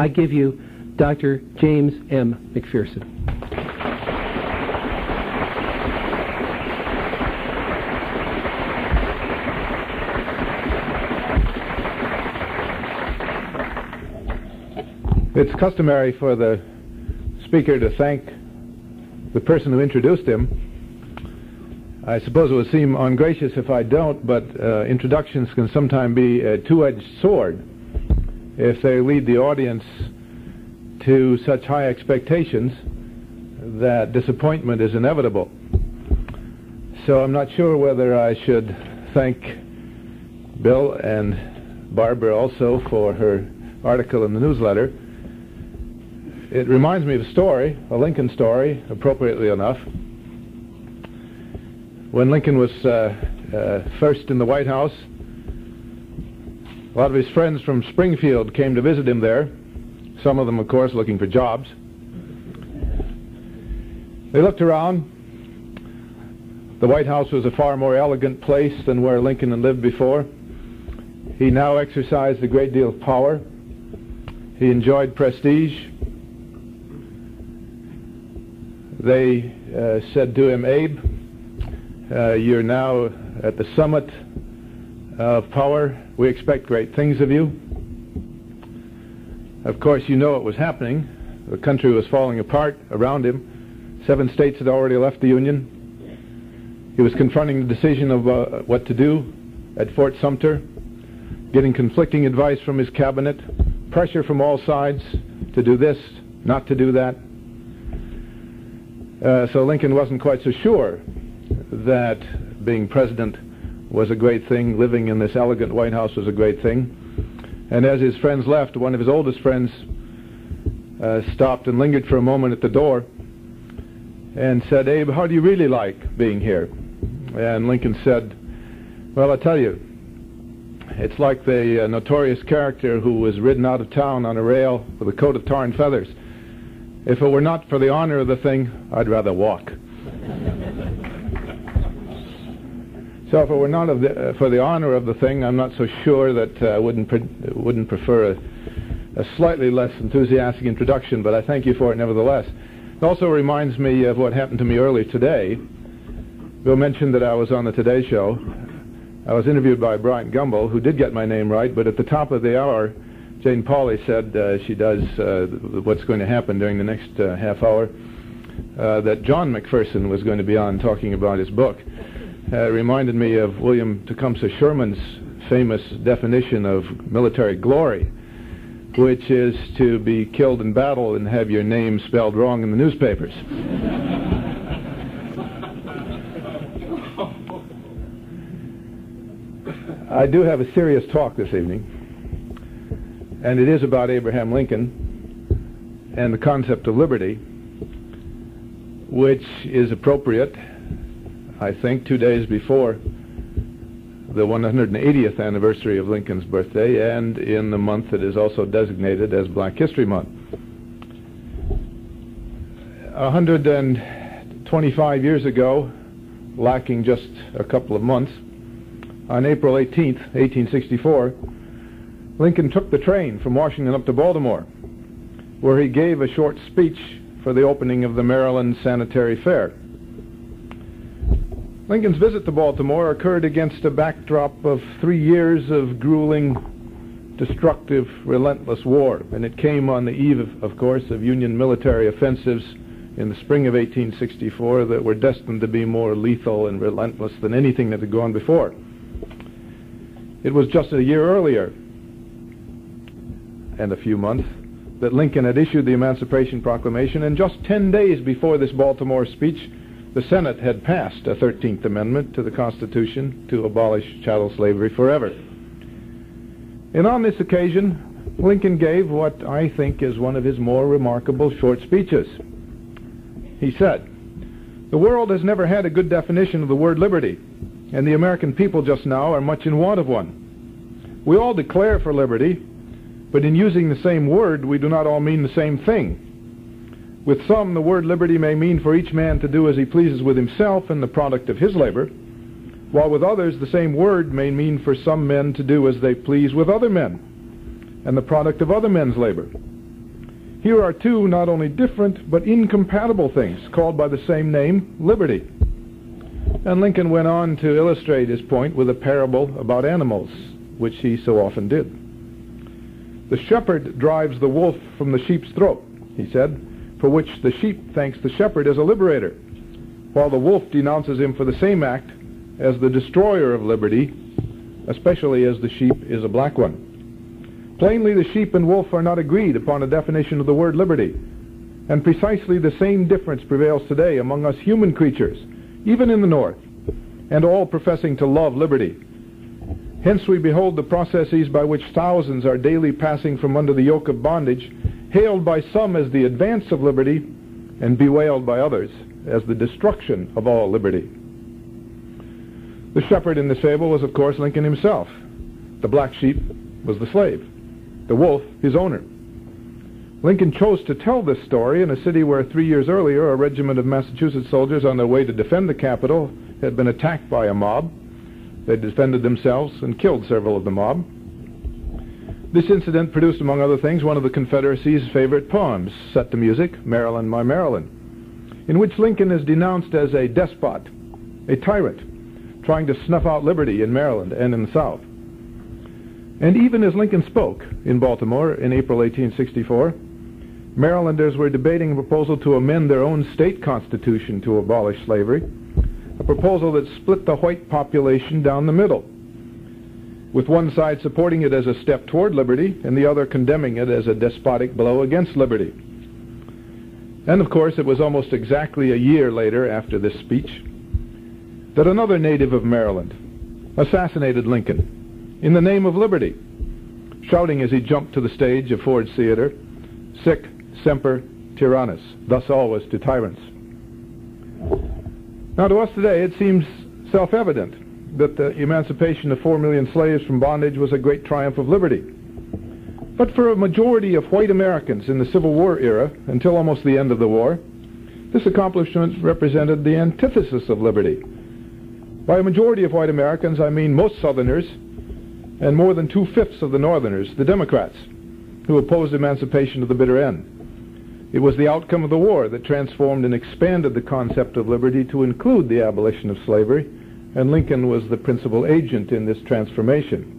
I give you Dr. James M. McPherson. It's customary for the speaker to thank the person who introduced him. I suppose it would seem ungracious if I don't, but uh, introductions can sometimes be a two-edged sword if they lead the audience to such high expectations that disappointment is inevitable. So I'm not sure whether I should thank Bill and Barbara also for her article in the newsletter it reminds me of a story, a Lincoln story, appropriately enough. When Lincoln was uh, uh, first in the White House, a lot of his friends from Springfield came to visit him there. Some of them, of course, looking for jobs. They looked around. The White House was a far more elegant place than where Lincoln had lived before. He now exercised a great deal of power. He enjoyed prestige. they uh, said to him, Abe, uh, you're now at the summit of power. We expect great things of you. Of course, you know what was happening. The country was falling apart around him. Seven states had already left the Union. He was confronting the decision of uh, what to do at Fort Sumter, getting conflicting advice from his cabinet, pressure from all sides to do this, not to do that. Uh, so Lincoln wasn't quite so sure that being president was a great thing, living in this elegant White House was a great thing. And as his friends left, one of his oldest friends uh, stopped and lingered for a moment at the door and said, Abe, how do you really like being here? And Lincoln said, Well, I tell you, it's like the uh, notorious character who was ridden out of town on a rail with a coat of tar and feathers. If it were not for the honor of the thing, I'd rather walk. So if it were not the, uh, for the honor of the thing, I'm not so sure that I uh, wouldn't pre- wouldn't prefer a, a, slightly less enthusiastic introduction, but I thank you for it nevertheless. It also reminds me of what happened to me earlier today. Bill mentioned that I was on the Today Show. I was interviewed by Bryant Gumbel, who did get my name right, but at the top of the hour, Jane Pauley said uh, she does uh, what's going to happen during the next uh, half hour, that John McPherson was going to be on talking about his book. Uh, reminded me of William Tecumseh Sherman's famous definition of military glory, which is to be killed in battle and have your name spelled wrong in the newspapers. I do have a serious talk this evening and it is about Abraham Lincoln and the concept of liberty, which is appropriate, I think, two days before the 180th anniversary of Lincoln's birthday and in the month that is also designated as Black History Month. 125 years ago, lacking just a couple of months, on April 18th, 1864, Lincoln took the train from Washington up to Baltimore, where he gave a short speech for the opening of the Maryland Sanitary Fair. Lincoln's visit to Baltimore occurred against a backdrop of three years of grueling, destructive, relentless war, and it came on the eve, of, of course, of Union military offensives in the spring of 1864 that were destined to be more lethal and relentless than anything that had gone before. It was just a year earlier and a few months that Lincoln had issued the Emancipation Proclamation, and just 10 days before this Baltimore speech, the Senate had passed a 13th Amendment to the Constitution to abolish chattel slavery forever. And on this occasion, Lincoln gave what I think is one of his more remarkable short speeches. He said, The world has never had a good definition of the word liberty, and the American people just now are much in want of one. We all declare for liberty, but in using the same word, we do not all mean the same thing. With some, the word liberty may mean for each man to do as he pleases with himself and the product of his labor, while with others, the same word may mean for some men to do as they please with other men and the product of other men's labor. Here are two not only different but incompatible things called by the same name, liberty. And Lincoln went on to illustrate his point with a parable about animals, which he so often did. The shepherd drives the wolf from the sheep's throat, he said, for which the sheep thanks the shepherd as a liberator, while the wolf denounces him for the same act as the destroyer of liberty, especially as the sheep is a black one. Plainly, the sheep and wolf are not agreed upon a definition of the word liberty. And precisely the same difference prevails today among us human creatures, even in the North, and all professing to love liberty. Hence we behold the processes by which thousands are daily passing from under the yoke of bondage, hailed by some as the advance of liberty, and bewailed by others as the destruction of all liberty. The shepherd in the fable was, of course, Lincoln himself. The black sheep was the slave the wolf his owner. Lincoln chose to tell this story in a city where three years earlier a regiment of Massachusetts soldiers on their way to defend the capital had been attacked by a mob. They defended themselves and killed several of the mob. This incident produced, among other things, one of the Confederacy's favorite poems, set to music, Maryland, My Maryland, in which Lincoln is denounced as a despot, a tyrant, trying to snuff out liberty in Maryland and in the South. And even as Lincoln spoke in Baltimore in April 1864, Marylanders were debating a proposal to amend their own state constitution to abolish slavery, a proposal that split the white population down the middle, with one side supporting it as a step toward liberty and the other condemning it as a despotic blow against liberty. And of course, it was almost exactly a year later after this speech that another native of Maryland assassinated Lincoln in the name of liberty, shouting as he jumped to the stage of Ford's Theater, Sic semper tyrannis, thus always to tyrants. Now to us today it seems self-evident that the emancipation of four million slaves from bondage was a great triumph of liberty. But for a majority of white Americans in the Civil War era, until almost the end of the war, this accomplishment represented the antithesis of liberty. By a majority of white Americans, I mean most Southerners and more than two-fifths of the Northerners, the Democrats, who opposed emancipation to the bitter end. It was the outcome of the war that transformed and expanded the concept of liberty to include the abolition of slavery, and Lincoln was the principal agent in this transformation.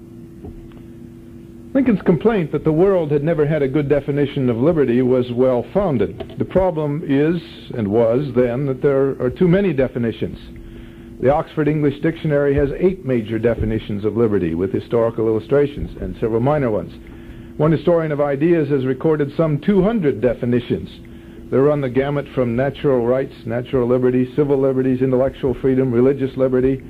Lincoln's complaint that the world had never had a good definition of liberty was well founded. The problem is, and was then, that there are too many definitions. The Oxford English Dictionary has eight major definitions of liberty, with historical illustrations and several minor ones. One historian of ideas has recorded some 200 definitions. They run the gamut from natural rights, natural liberties, civil liberties, intellectual freedom, religious liberty,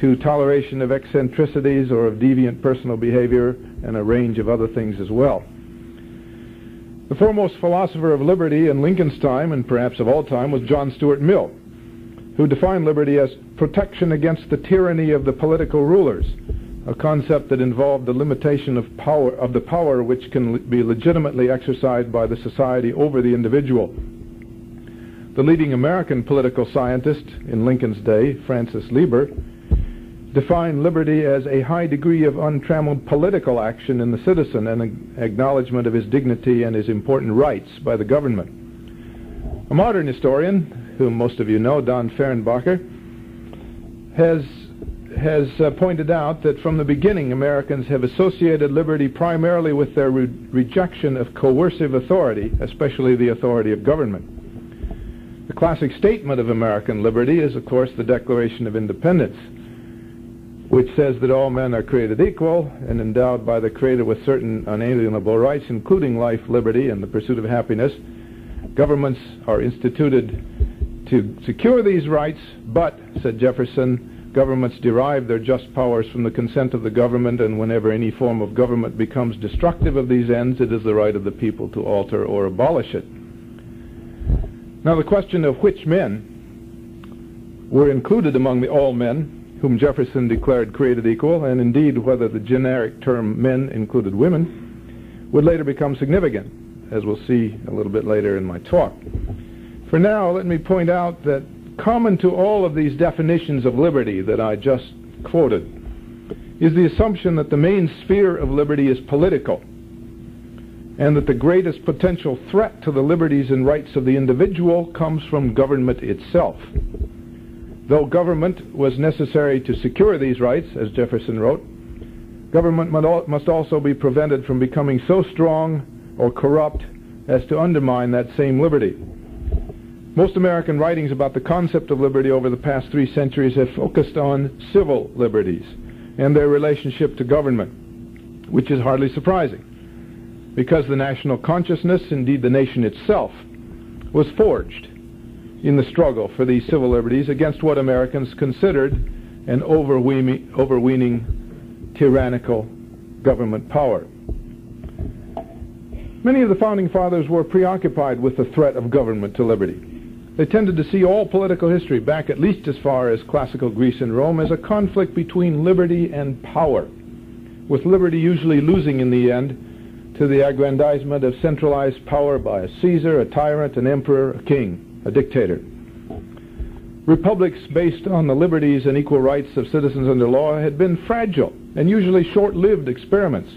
to toleration of eccentricities or of deviant personal behavior, and a range of other things as well. The foremost philosopher of liberty in Lincoln's time, and perhaps of all time, was John Stuart Mill who defined liberty as protection against the tyranny of the political rulers, a concept that involved the limitation of power of the power which can be legitimately exercised by the society over the individual. The leading American political scientist in Lincoln's day, Francis Lieber, defined liberty as a high degree of untrammeled political action in the citizen and an acknowledgement of his dignity and his important rights by the government. A modern historian, whom most of you know, Don Fehrenbacher, has has uh, pointed out that from the beginning Americans have associated liberty primarily with their re- rejection of coercive authority, especially the authority of government. The classic statement of American liberty is, of course, the Declaration of Independence, which says that all men are created equal and endowed by the Creator with certain unalienable rights, including life, liberty, and the pursuit of happiness. Governments are instituted to secure these rights, but, said Jefferson, governments derive their just powers from the consent of the government, and whenever any form of government becomes destructive of these ends, it is the right of the people to alter or abolish it. Now, the question of which men were included among the all men, whom Jefferson declared created equal, and indeed whether the generic term men included women, would later become significant, as we'll see a little bit later in my talk. For now, let me point out that common to all of these definitions of liberty that I just quoted is the assumption that the main sphere of liberty is political. and that the greatest potential threat to the liberties and rights of the individual comes from government itself. Though government was necessary to secure these rights, as Jefferson wrote, government must also be prevented from becoming so strong or corrupt as to undermine that same liberty. Most American writings about the concept of liberty over the past three centuries have focused on civil liberties and their relationship to government, which is hardly surprising, because the national consciousness, indeed the nation itself, was forged in the struggle for these civil liberties against what Americans considered an overweening, tyrannical government power. Many of the founding fathers were preoccupied with the threat of government to liberty. They tended to see all political history back at least as far as classical Greece and Rome as a conflict between liberty and power, with liberty usually losing in the end to the aggrandizement of centralized power by a Caesar, a tyrant, an emperor, a king, a dictator. Republics based on the liberties and equal rights of citizens under law had been fragile and usually short-lived experiments.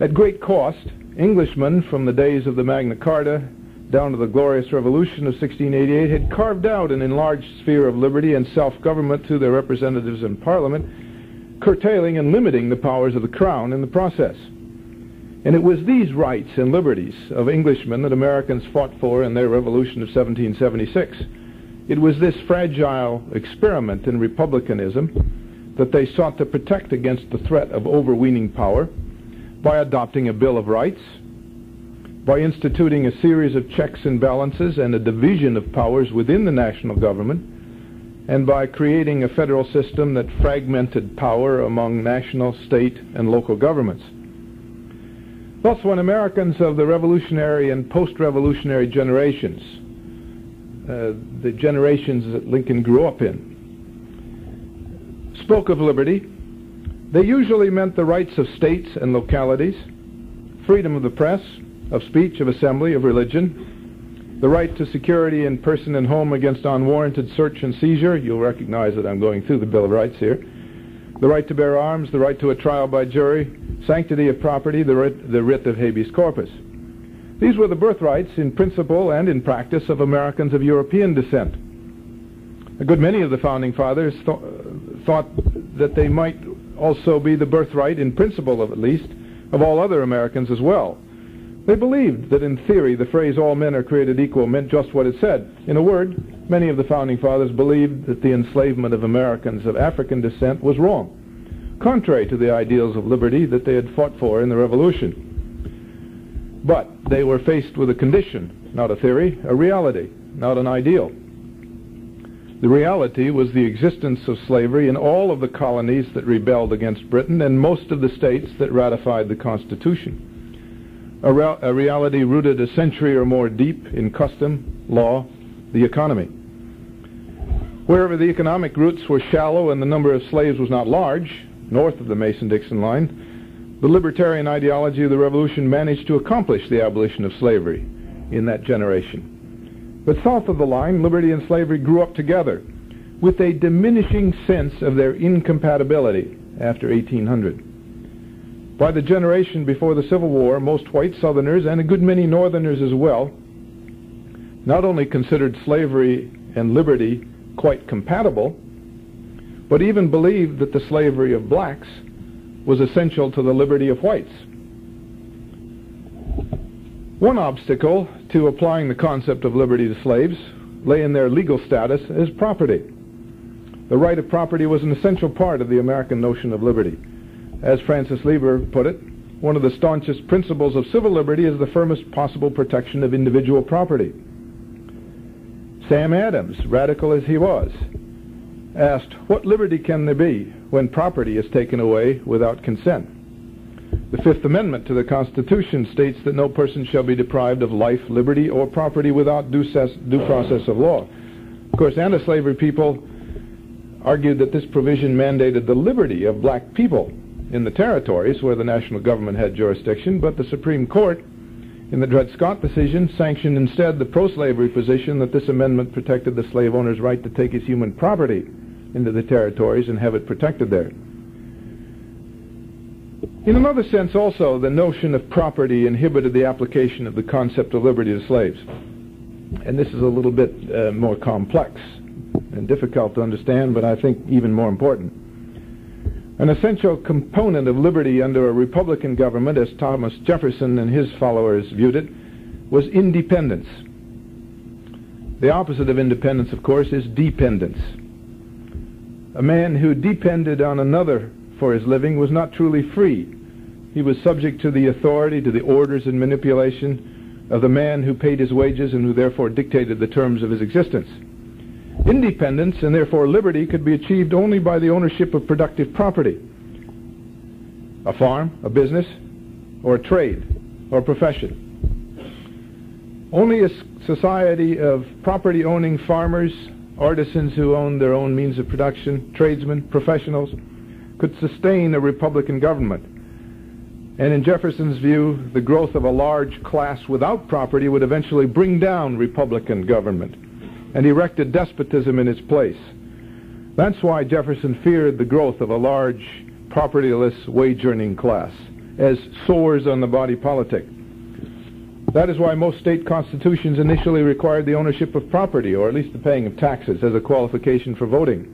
At great cost, Englishmen from the days of the Magna Carta down to the Glorious Revolution of 1688 had carved out an enlarged sphere of liberty and self-government through their representatives in Parliament, curtailing and limiting the powers of the Crown in the process. And it was these rights and liberties of Englishmen that Americans fought for in their Revolution of 1776. It was this fragile experiment in republicanism that they sought to protect against the threat of overweening power by adopting a Bill of Rights, by instituting a series of checks and balances and a division of powers within the national government, and by creating a federal system that fragmented power among national, state, and local governments. Thus, when Americans of the revolutionary and post-revolutionary generations, uh, the generations that Lincoln grew up in, spoke of liberty, they usually meant the rights of states and localities, freedom of the press, of speech, of assembly, of religion, the right to security in person and home against unwarranted search and seizure. You'll recognize that I'm going through the Bill of Rights here. The right to bear arms, the right to a trial by jury, sanctity of property, the writ, the writ of habeas corpus. These were the birthrights in principle and in practice of Americans of European descent. A good many of the founding fathers th- thought that they might also be the birthright, in principle of at least, of all other Americans as well. They believed that in theory the phrase all men are created equal meant just what it said. In a word, many of the founding fathers believed that the enslavement of Americans of African descent was wrong, contrary to the ideals of liberty that they had fought for in the Revolution. But they were faced with a condition, not a theory, a reality, not an ideal. The reality was the existence of slavery in all of the colonies that rebelled against Britain and most of the states that ratified the Constitution. A, re- a, reality rooted a century or more deep in custom, law, the economy. Wherever the economic roots were shallow and the number of slaves was not large, north of the Mason-Dixon line, the libertarian ideology of the Revolution managed to accomplish the abolition of slavery in that generation. But south of the line, liberty and slavery grew up together with a diminishing sense of their incompatibility after 1800. By the generation before the Civil War, most white Southerners and a good many Northerners as well not only considered slavery and liberty quite compatible, but even believed that the slavery of blacks was essential to the liberty of whites. One obstacle to applying the concept of liberty to slaves lay in their legal status as property. The right of property was an essential part of the American notion of liberty. As Francis Lieber put it, one of the staunchest principles of civil liberty is the firmest possible protection of individual property. Sam Adams, radical as he was, asked, What liberty can there be when property is taken away without consent? The Fifth Amendment to the Constitution states that no person shall be deprived of life, liberty, or property without due, due process of law. Of course, anti-slavery people argued that this provision mandated the liberty of black people in the territories where the national government had jurisdiction, but the Supreme Court, in the Dred Scott decision, sanctioned instead the pro-slavery position that this amendment protected the slave owner's right to take his human property into the territories and have it protected there. In another sense, also, the notion of property inhibited the application of the concept of liberty to slaves. And this is a little bit uh, more complex and difficult to understand, but I think even more important. An essential component of liberty under a Republican government, as Thomas Jefferson and his followers viewed it, was independence. The opposite of independence, of course, is dependence. A man who depended on another for his living was not truly free. He was subject to the authority, to the orders and manipulation of the man who paid his wages and who therefore dictated the terms of his existence. Independence and therefore liberty could be achieved only by the ownership of productive property a farm, a business, or a trade, or a profession. Only a society of property owning farmers, artisans who owned their own means of production, tradesmen, professionals, could sustain a Republican government. And in Jefferson's view, the growth of a large class without property would eventually bring down Republican government and erected despotism in its place. That's why Jefferson feared the growth of a large, propertyless, wage-earning class as sores on the body politic. That is why most state constitutions initially required the ownership of property, or at least the paying of taxes, as a qualification for voting.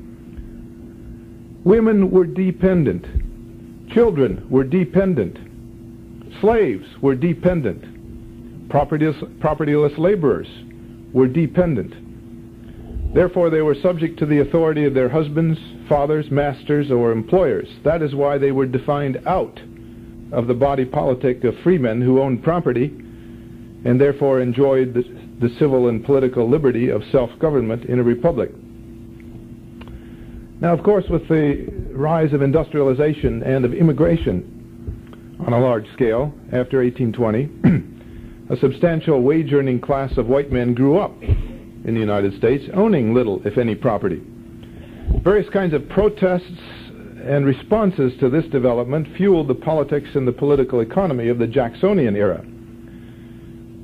Women were dependent. Children were dependent. Slaves were dependent. Propertyless, propertyless laborers were dependent. Therefore, they were subject to the authority of their husbands, fathers, masters, or employers. That is why they were defined out of the body politic of freemen who owned property and therefore enjoyed the, the civil and political liberty of self-government in a republic. Now, of course, with the rise of industrialization and of immigration on a large scale after 1820, a substantial wage-earning class of white men grew up in the United States, owning little, if any, property. Various kinds of protests and responses to this development fueled the politics and the political economy of the Jacksonian era.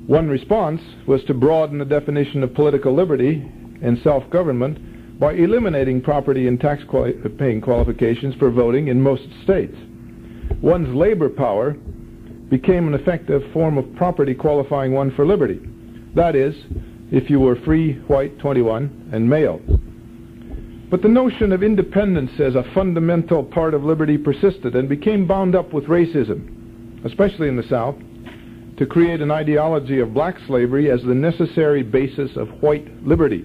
One response was to broaden the definition of political liberty and self-government by eliminating property and tax quali paying qualifications for voting in most states. One's labor power became an effective form of property qualifying one for liberty. That is, if you were free, white, 21, and male. But the notion of independence as a fundamental part of liberty persisted and became bound up with racism, especially in the South, to create an ideology of black slavery as the necessary basis of white liberty.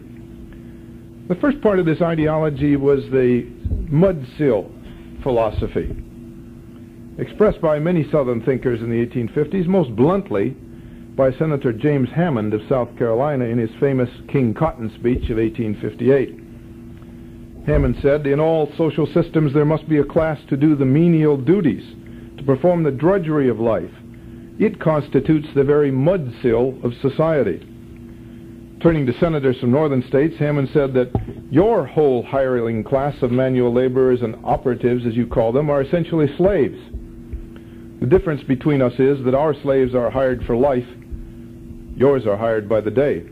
The first part of this ideology was the mud mudsill philosophy, expressed by many Southern thinkers in the 1850s, most bluntly by Senator James Hammond of South Carolina in his famous King Cotton speech of 1858. Hammond said, In all social systems there must be a class to do the menial duties, to perform the drudgery of life. It constitutes the very mudsill of society. Turning to senators from northern states, Hammond said that your whole hireling class of manual laborers and operatives, as you call them, are essentially slaves. The difference between us is that our slaves are hired for life Yours are hired by the day.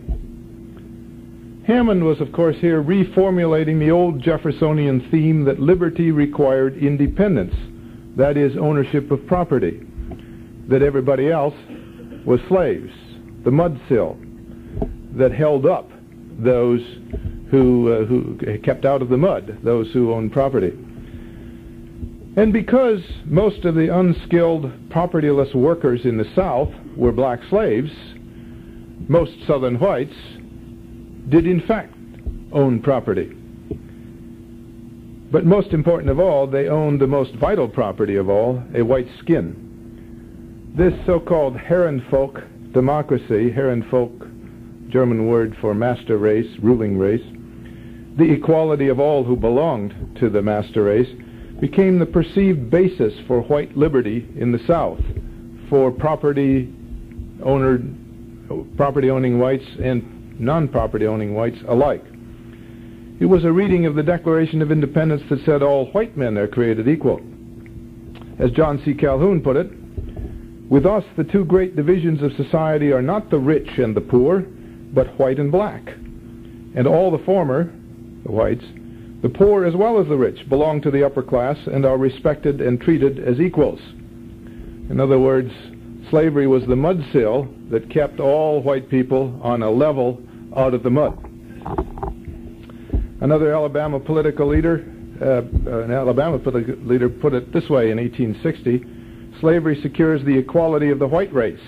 Hammond was, of course, here reformulating the old Jeffersonian theme that liberty required independence, that is, ownership of property, that everybody else was slaves, the mudsill that held up those who, uh, who kept out of the mud, those who owned property. And because most of the unskilled, propertyless workers in the South were black slaves, most Southern whites did in fact own property. But most important of all, they owned the most vital property of all, a white skin. This so-called Herrenvolk democracy, Herrenvolk, German word for master race, ruling race, the equality of all who belonged to the master race, became the perceived basis for white liberty in the South, for property owner property owning whites and non property owning whites alike. It was a reading of the Declaration of Independence that said all white men are created equal. As John C. Calhoun put it, with us the two great divisions of society are not the rich and the poor, but white and black. And all the former, the whites, the poor as well as the rich, belong to the upper class and are respected and treated as equals. In other words, slavery was the mudsill that kept all white people on a level out of the mud. Another Alabama political leader, uh, an Alabama political leader, put it this way in 1860: "Slavery secures the equality of the white race,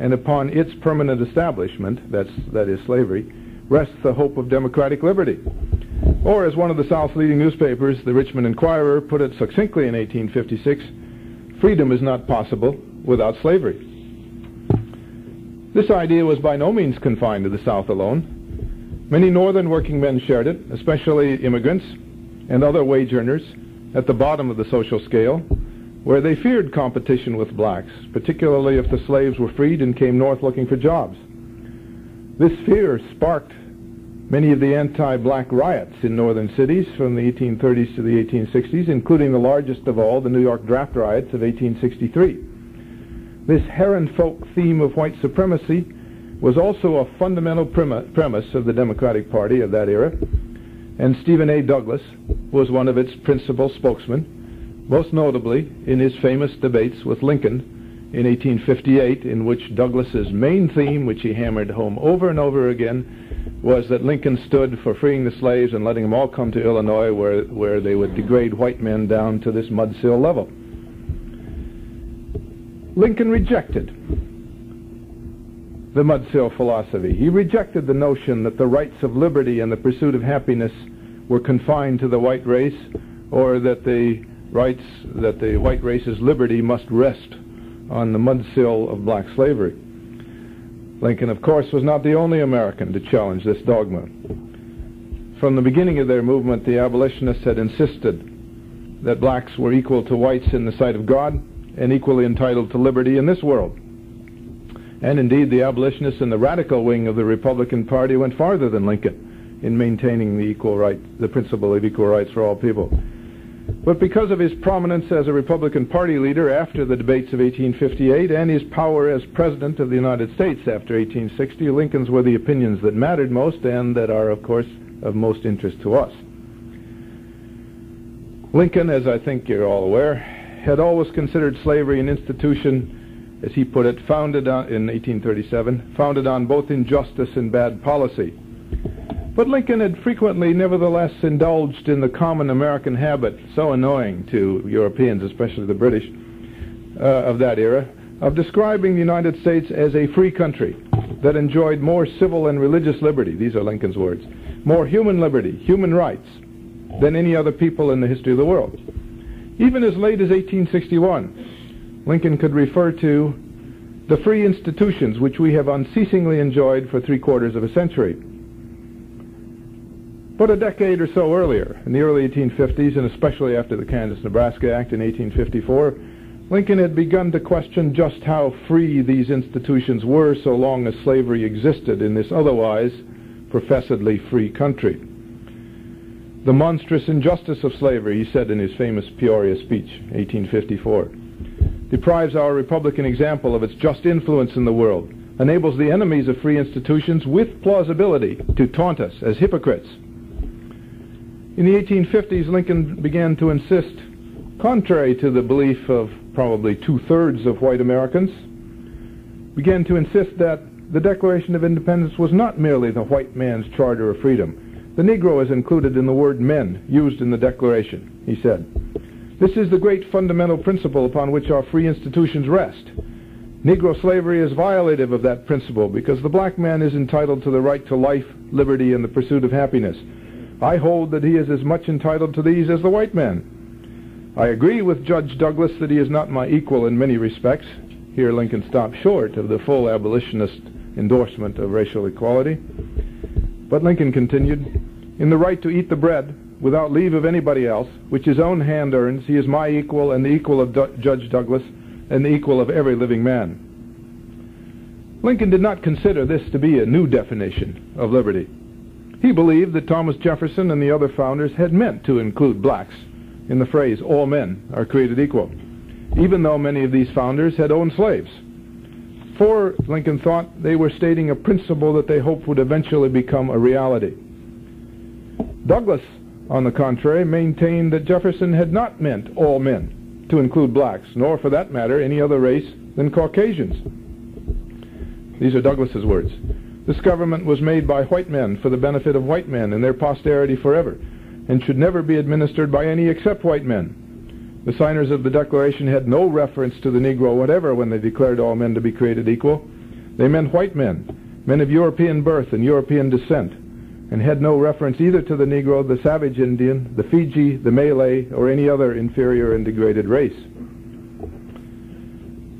and upon its permanent establishment, that's that is slavery, rests the hope of democratic liberty." Or, as one of the South's leading newspapers, the Richmond Enquirer, put it succinctly in 1856, freedom is not possible without slavery. This idea was by no means confined to the South alone. Many northern working men shared it, especially immigrants and other wage earners at the bottom of the social scale, where they feared competition with blacks, particularly if the slaves were freed and came north looking for jobs. This fear sparked many of the anti-black riots in northern cities from the 1830s to the 1860s, including the largest of all, the New York draft riots of 1863. This Herrenvolk theme of white supremacy was also a fundamental premise of the Democratic Party of that era, and Stephen A. Douglas was one of its principal spokesmen, most notably in his famous debates with Lincoln in 1858, in which Douglas's main theme, which he hammered home over and over again, was that Lincoln stood for freeing the slaves and letting them all come to Illinois where, where they would degrade white men down to this mudsill level. Lincoln rejected the mudsill philosophy. He rejected the notion that the rights of liberty and the pursuit of happiness were confined to the white race or that the rights that the white race's liberty must rest on the mudsill of black slavery. Lincoln, of course, was not the only American to challenge this dogma. From the beginning of their movement, the abolitionists had insisted that blacks were equal to whites in the sight of God and equally entitled to liberty in this world. And indeed, the abolitionists in the radical wing of the Republican Party went farther than Lincoln in maintaining the equal right, the principle of equal rights for all people. But because of his prominence as a Republican Party leader after the debates of 1858 and his power as President of the United States after 1860, Lincoln's were the opinions that mattered most and that are, of course, of most interest to us. Lincoln, as I think you're all aware, had always considered slavery an institution, as he put it, founded on, in 1837, founded on both injustice and bad policy. But Lincoln had frequently, nevertheless, indulged in the common American habit, so annoying to Europeans, especially the British, uh, of that era, of describing the United States as a free country that enjoyed more civil and religious liberty, these are Lincoln's words, more human liberty, human rights, than any other people in the history of the world. Even as late as 1861, Lincoln could refer to the free institutions which we have unceasingly enjoyed for three quarters of a century but a decade or so earlier, in the early 1850s, and especially after the Kansas-Nebraska Act in 1854, Lincoln had begun to question just how free these institutions were so long as slavery existed in this otherwise professedly free country. The monstrous injustice of slavery, he said in his famous Peoria speech, 1854, deprives our Republican example of its just influence in the world, enables the enemies of free institutions with plausibility to taunt us as hypocrites in the 1850s, Lincoln began to insist, contrary to the belief of probably two-thirds of white Americans, began to insist that the Declaration of Independence was not merely the white man's charter of freedom. The Negro is included in the word men used in the Declaration, he said. This is the great fundamental principle upon which our free institutions rest. Negro slavery is violative of that principle because the black man is entitled to the right to life, liberty, and the pursuit of happiness. I hold that he is as much entitled to these as the white man. I agree with Judge Douglas that he is not my equal in many respects. Here Lincoln stopped short of the full abolitionist endorsement of racial equality. But Lincoln continued, In the right to eat the bread without leave of anybody else, which his own hand earns, he is my equal and the equal of D- Judge Douglas and the equal of every living man. Lincoln did not consider this to be a new definition of liberty. He believed that Thomas Jefferson and the other founders had meant to include blacks in the phrase, all men are created equal, even though many of these founders had owned slaves. For, Lincoln thought, they were stating a principle that they hoped would eventually become a reality. Douglas, on the contrary, maintained that Jefferson had not meant all men, to include blacks, nor for that matter any other race than Caucasians. These are Douglas's words. This government was made by white men for the benefit of white men and their posterity forever, and should never be administered by any except white men. The signers of the Declaration had no reference to the Negro whatever when they declared all men to be created equal. They meant white men, men of European birth and European descent, and had no reference either to the Negro, the savage Indian, the Fiji, the Malay, or any other inferior and degraded race.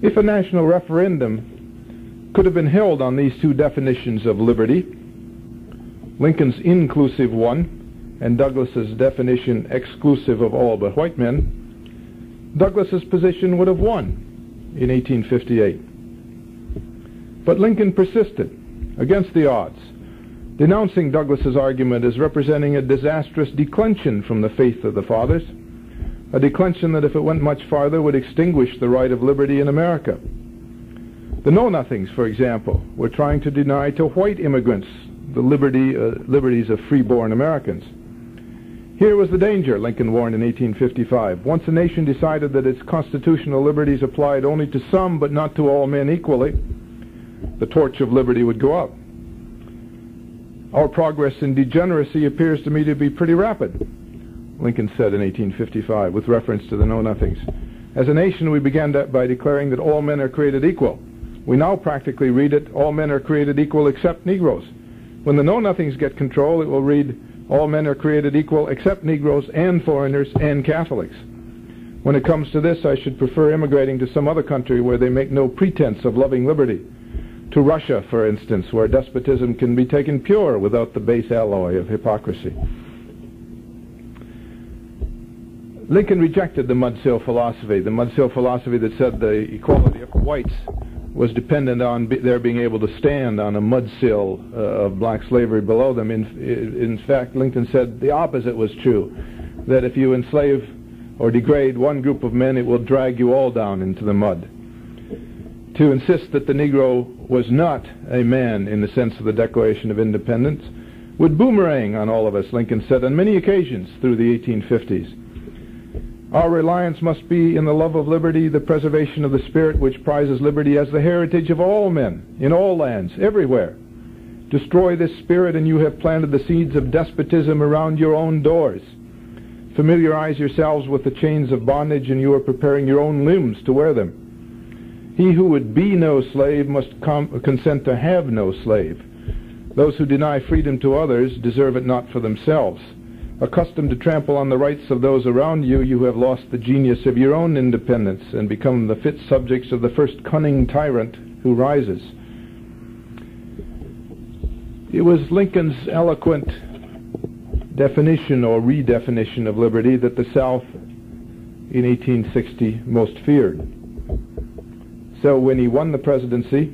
If a national referendum could have been held on these two definitions of liberty, Lincoln's inclusive one and Douglas's definition exclusive of all but white men, Douglas's position would have won in 1858. But Lincoln persisted against the odds denouncing Douglas's argument as representing a disastrous declension from the faith of the fathers, a declension that if it went much farther would extinguish the right of liberty in America. The Know-Nothings, for example, were trying to deny to white immigrants the liberty, uh, liberties of free-born Americans. Here was the danger, Lincoln warned in 1855. Once a nation decided that its constitutional liberties applied only to some but not to all men equally, the torch of liberty would go up. Our progress in degeneracy appears to me to be pretty rapid, Lincoln said in 1855 with reference to the Know-Nothings. As a nation, we began by declaring that all men are created equal. We now practically read it, all men are created equal except Negroes. When the Know-Nothings get control, it will read, all men are created equal except Negroes and foreigners and Catholics. When it comes to this, I should prefer immigrating to some other country where they make no pretense of loving liberty to Russia, for instance, where despotism can be taken pure without the base alloy of hypocrisy. Lincoln rejected the Mudsill philosophy, the Mudsill philosophy that said the equality of whites was dependent on their being able to stand on a mudsill uh, of black slavery below them. In, in fact, Lincoln said the opposite was true, that if you enslave or degrade one group of men, it will drag you all down into the mud to insist that the Negro was not a man in the sense of the Declaration of Independence would boomerang on all of us, Lincoln said on many occasions through the 1850s. Our reliance must be in the love of liberty, the preservation of the spirit which prizes liberty as the heritage of all men, in all lands, everywhere. Destroy this spirit and you have planted the seeds of despotism around your own doors. Familiarize yourselves with the chains of bondage and you are preparing your own limbs to wear them. He who would be no slave must consent to have no slave. Those who deny freedom to others deserve it not for themselves. Accustomed to trample on the rights of those around you, you have lost the genius of your own independence and become the fit subjects of the first cunning tyrant who rises. It was Lincoln's eloquent definition or redefinition of liberty that the South in 1860 most feared. So when he won the presidency,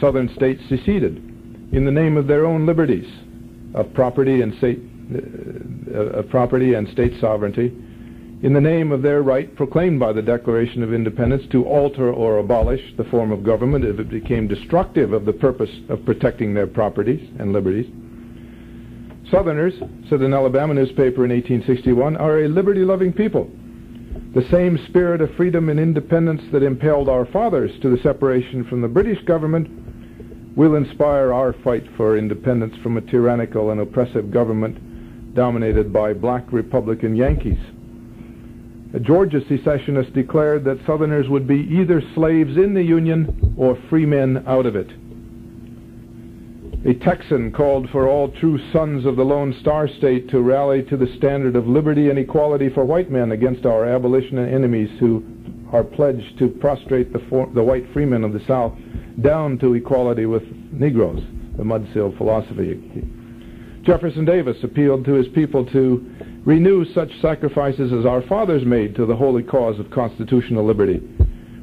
southern states seceded in the name of their own liberties of property and state uh, Uh, of property and state sovereignty in the name of their right proclaimed by the Declaration of Independence to alter or abolish the form of government if it became destructive of the purpose of protecting their properties and liberties. Southerners, said an Alabama newspaper in 1861, are a liberty-loving people the same spirit of freedom and independence that impelled our fathers to the separation from the British government will inspire our fight for independence from a tyrannical and oppressive government dominated by black Republican Yankees. A Georgia secessionist declared that Southerners would be either slaves in the Union or free men out of it. A Texan called for all true sons of the Lone Star State to rally to the standard of liberty and equality for white men against our abolition enemies who are pledged to prostrate the, for, the white freemen of the South down to equality with Negroes, the Mudsill philosophy. Jefferson Davis appealed to his people to renew such sacrifices as our fathers made to the holy cause of constitutional liberty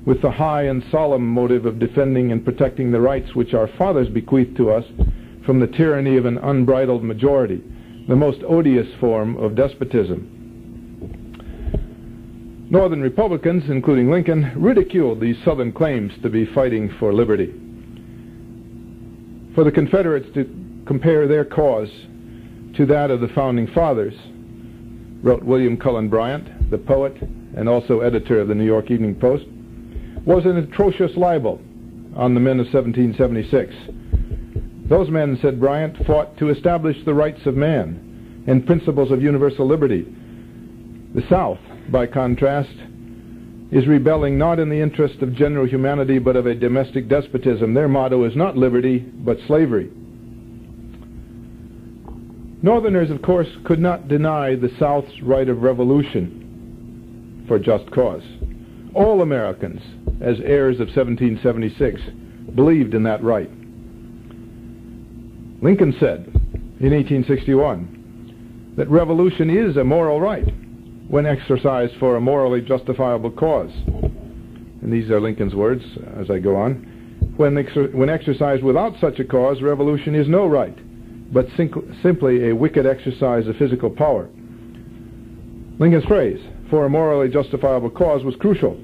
with the high and solemn motive of defending and protecting the rights which our fathers bequeathed to us from the tyranny of an unbridled majority, the most odious form of despotism. Northern Republicans, including Lincoln, ridiculed these Southern claims to be fighting for liberty. For the Confederates to compare their cause to that of the Founding Fathers, wrote William Cullen Bryant, the poet, and also editor of the New York Evening Post, was an atrocious libel on the men of 1776. Those men, said Bryant, fought to establish the rights of man and principles of universal liberty. The South, by contrast, is rebelling not in the interest of general humanity but of a domestic despotism. Their motto is not liberty but slavery. Northerners, of course, could not deny the South's right of revolution for just cause. All Americans, as heirs of 1776, believed in that right. Lincoln said in 1861 that revolution is a moral right when exercised for a morally justifiable cause. And these are Lincoln's words as I go on. When, when exercised without such a cause, revolution is no right but simply a wicked exercise of physical power. Lincoln's phrase, for a morally justifiable cause, was crucial.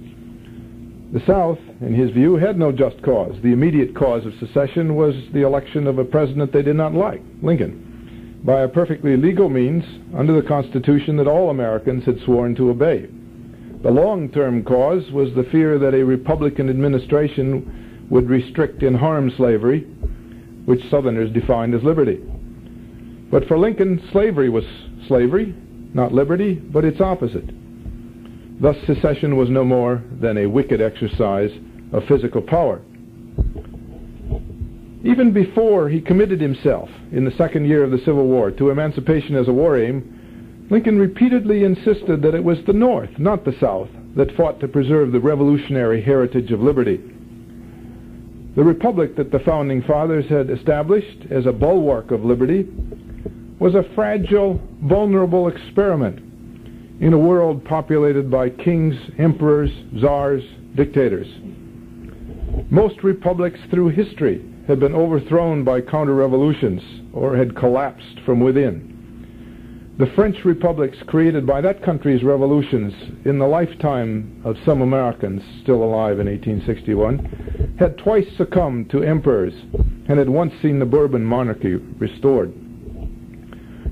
The South, in his view, had no just cause. The immediate cause of secession was the election of a president they did not like, Lincoln, by a perfectly legal means under the Constitution that all Americans had sworn to obey. The long-term cause was the fear that a Republican administration would restrict and harm slavery, which Southerners defined as liberty. But for Lincoln, slavery was slavery, not liberty, but its opposite. Thus, secession was no more than a wicked exercise of physical power. Even before he committed himself in the second year of the Civil War to emancipation as a war aim, Lincoln repeatedly insisted that it was the North, not the South, that fought to preserve the revolutionary heritage of liberty. The republic that the founding fathers had established as a bulwark of liberty was a fragile, vulnerable experiment in a world populated by kings, emperors, czars, dictators. Most republics through history had been overthrown by counter-revolutions or had collapsed from within. The French republics created by that country's revolutions in the lifetime of some Americans still alive in 1861 had twice succumbed to emperors and had once seen the Bourbon monarchy restored.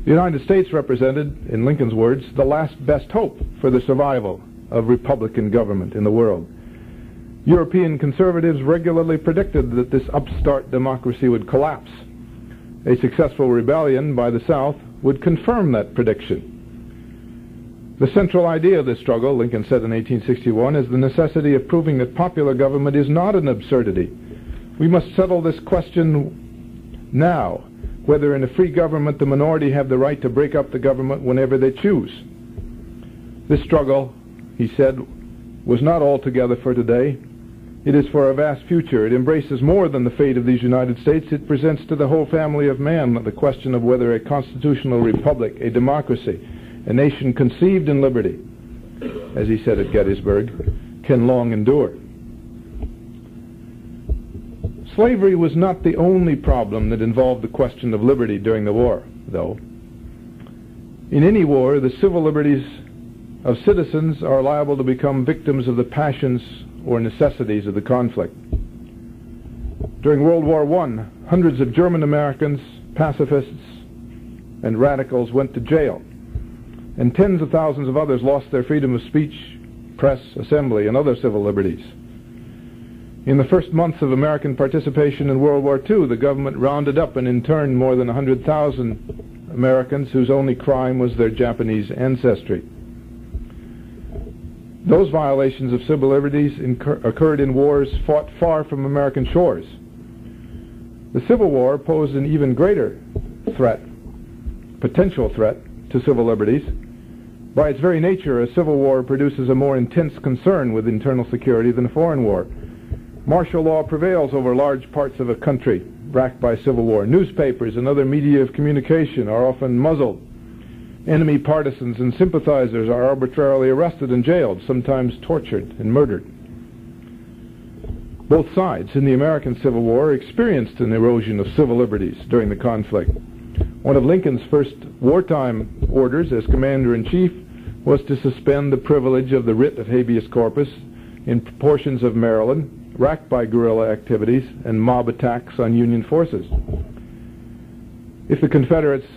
The United States represented, in Lincoln's words, the last best hope for the survival of Republican government in the world. European conservatives regularly predicted that this upstart democracy would collapse. A successful rebellion by the South would confirm that prediction. The central idea of this struggle, Lincoln said in 1861, is the necessity of proving that popular government is not an absurdity. We must settle this question now whether in a free government the minority have the right to break up the government whenever they choose. This struggle, he said, was not altogether for today. It is for a vast future. It embraces more than the fate of these United States. It presents to the whole family of man the question of whether a constitutional republic, a democracy, a nation conceived in liberty, as he said at Gettysburg, can long endure. Slavery was not the only problem that involved the question of liberty during the war, though. In any war, the civil liberties of citizens are liable to become victims of the passions or necessities of the conflict. During World War I, hundreds of German Americans, pacifists, and radicals went to jail, and tens of thousands of others lost their freedom of speech, press, assembly, and other civil liberties. In the first months of American participation in World War II, the government rounded up and interned more than 100,000 Americans whose only crime was their Japanese ancestry. Those violations of civil liberties occurred in wars fought far from American shores. The Civil War posed an even greater threat, potential threat, to civil liberties. By its very nature, a civil war produces a more intense concern with internal security than a foreign war. Martial law prevails over large parts of a country racked by civil war. Newspapers and other media of communication are often muzzled. Enemy partisans and sympathizers are arbitrarily arrested and jailed, sometimes tortured and murdered. Both sides in the American Civil War experienced an erosion of civil liberties during the conflict. One of Lincoln's first wartime orders as commander-in-chief was to suspend the privilege of the writ of habeas corpus in portions of Maryland racked by guerrilla activities and mob attacks on Union forces. If the Confederates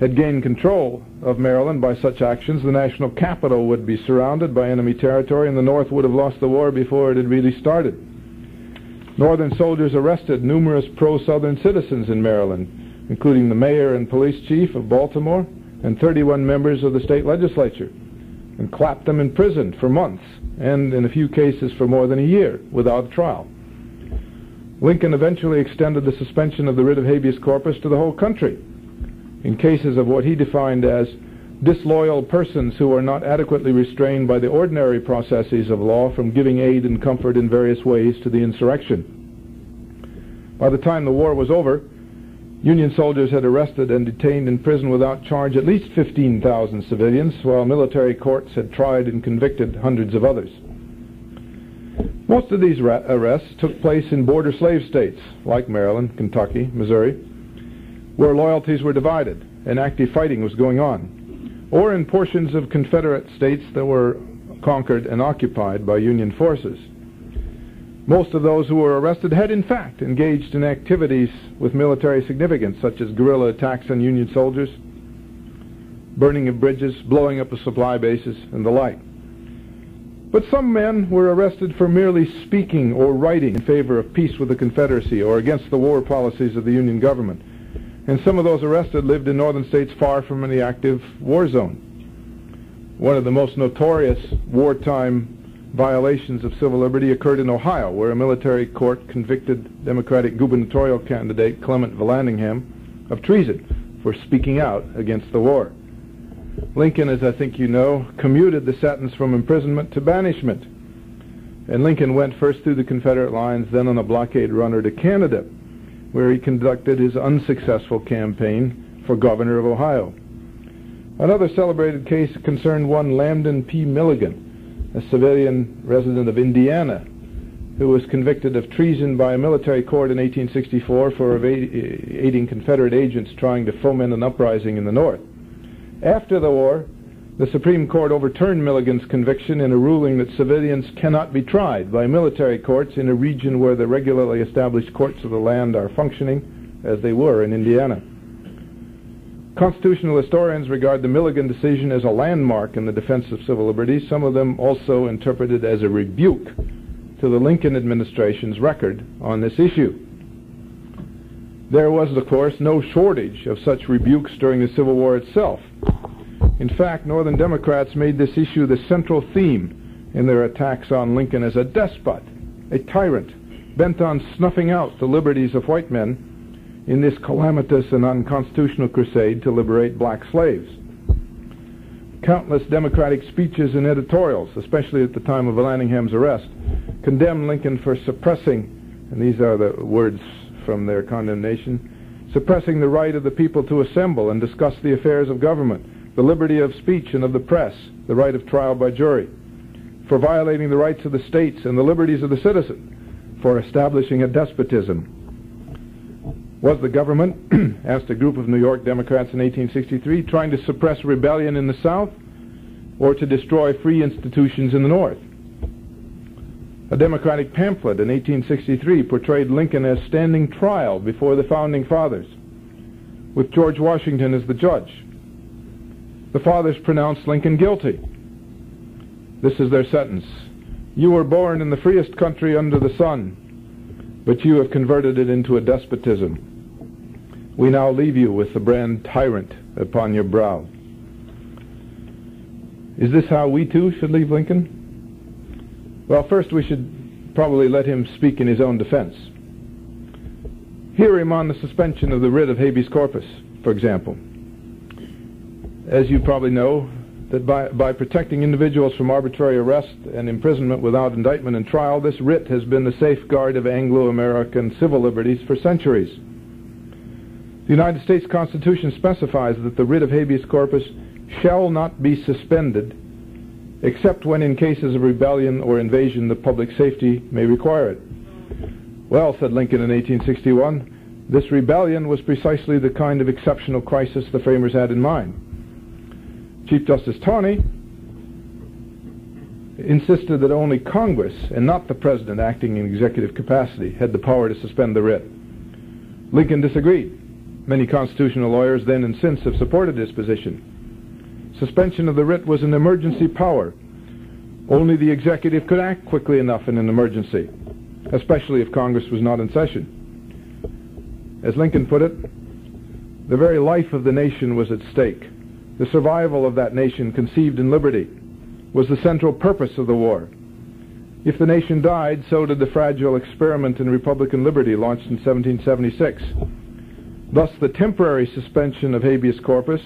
had gained control of Maryland by such actions, the national capital would be surrounded by enemy territory and the North would have lost the war before it had really started. Northern soldiers arrested numerous pro-Southern citizens in Maryland, including the mayor and police chief of Baltimore and 31 members of the state legislature, and clapped them in prison for months, and in a few cases for more than a year, without trial. Lincoln eventually extended the suspension of the writ of habeas corpus to the whole country in cases of what he defined as disloyal persons who are not adequately restrained by the ordinary processes of law from giving aid and comfort in various ways to the insurrection. By the time the war was over, Union soldiers had arrested and detained in prison without charge at least 15,000 civilians, while military courts had tried and convicted hundreds of others. Most of these arrests took place in border slave states like Maryland, Kentucky, Missouri, where loyalties were divided and active fighting was going on, or in portions of Confederate states that were conquered and occupied by Union forces. Most of those who were arrested had in fact engaged in activities with military significance, such as guerrilla attacks on Union soldiers, burning of bridges, blowing up of supply bases, and the like. But some men were arrested for merely speaking or writing in favor of peace with the Confederacy or against the war policies of the Union government. And some of those arrested lived in northern states far from any active war zone. One of the most notorious wartime violations of civil liberty occurred in Ohio, where a military court convicted Democratic gubernatorial candidate Clement Vallandigham of treason for speaking out against the war. Lincoln, as I think you know, commuted the sentence from imprisonment to banishment. And Lincoln went first through the Confederate lines, then on a blockade runner to Canada, where he conducted his unsuccessful campaign for governor of Ohio. Another celebrated case concerned one Lambden P. Milligan, a civilian resident of Indiana who was convicted of treason by a military court in 1864 for eh, aiding Confederate agents trying to foment an uprising in the North. After the war, the Supreme Court overturned Milligan's conviction in a ruling that civilians cannot be tried by military courts in a region where the regularly established courts of the land are functioning, as they were in Indiana. Constitutional historians regard the Milligan decision as a landmark in the defense of civil liberties. Some of them also interpret it as a rebuke to the Lincoln administration's record on this issue. There was, of course, no shortage of such rebukes during the Civil War itself. In fact, Northern Democrats made this issue the central theme in their attacks on Lincoln as a despot, a tyrant, bent on snuffing out the liberties of white men in this calamitous and unconstitutional crusade to liberate black slaves. Countless Democratic speeches and editorials, especially at the time of Vallandigham's arrest, condemned Lincoln for suppressing, and these are the words from their condemnation, suppressing the right of the people to assemble and discuss the affairs of government, the liberty of speech and of the press, the right of trial by jury, for violating the rights of the states and the liberties of the citizen, for establishing a despotism, was the government, asked a group of New York Democrats in 1863, trying to suppress rebellion in the South or to destroy free institutions in the North? A Democratic pamphlet in 1863 portrayed Lincoln as standing trial before the Founding Fathers, with George Washington as the judge. The Fathers pronounced Lincoln guilty. This is their sentence. You were born in the freest country under the sun, but you have converted it into a despotism. We now leave you with the brand tyrant upon your brow. Is this how we too should leave Lincoln? Well, first we should probably let him speak in his own defense. Hear him on the suspension of the writ of habeas corpus, for example. As you probably know, that by, by protecting individuals from arbitrary arrest and imprisonment without indictment and trial, this writ has been the safeguard of Anglo-American civil liberties for centuries. The United States Constitution specifies that the writ of habeas corpus shall not be suspended except when in cases of rebellion or invasion the public safety may require it. Well, said Lincoln in 1861, this rebellion was precisely the kind of exceptional crisis the framers had in mind. Chief Justice Taney insisted that only Congress and not the President acting in executive capacity had the power to suspend the writ. Lincoln disagreed Many constitutional lawyers then and since have supported this position. Suspension of the writ was an emergency power. Only the executive could act quickly enough in an emergency, especially if Congress was not in session. As Lincoln put it, the very life of the nation was at stake. The survival of that nation conceived in liberty was the central purpose of the war. If the nation died, so did the fragile experiment in Republican liberty launched in 1776. Thus, the temporary suspension of habeas corpus,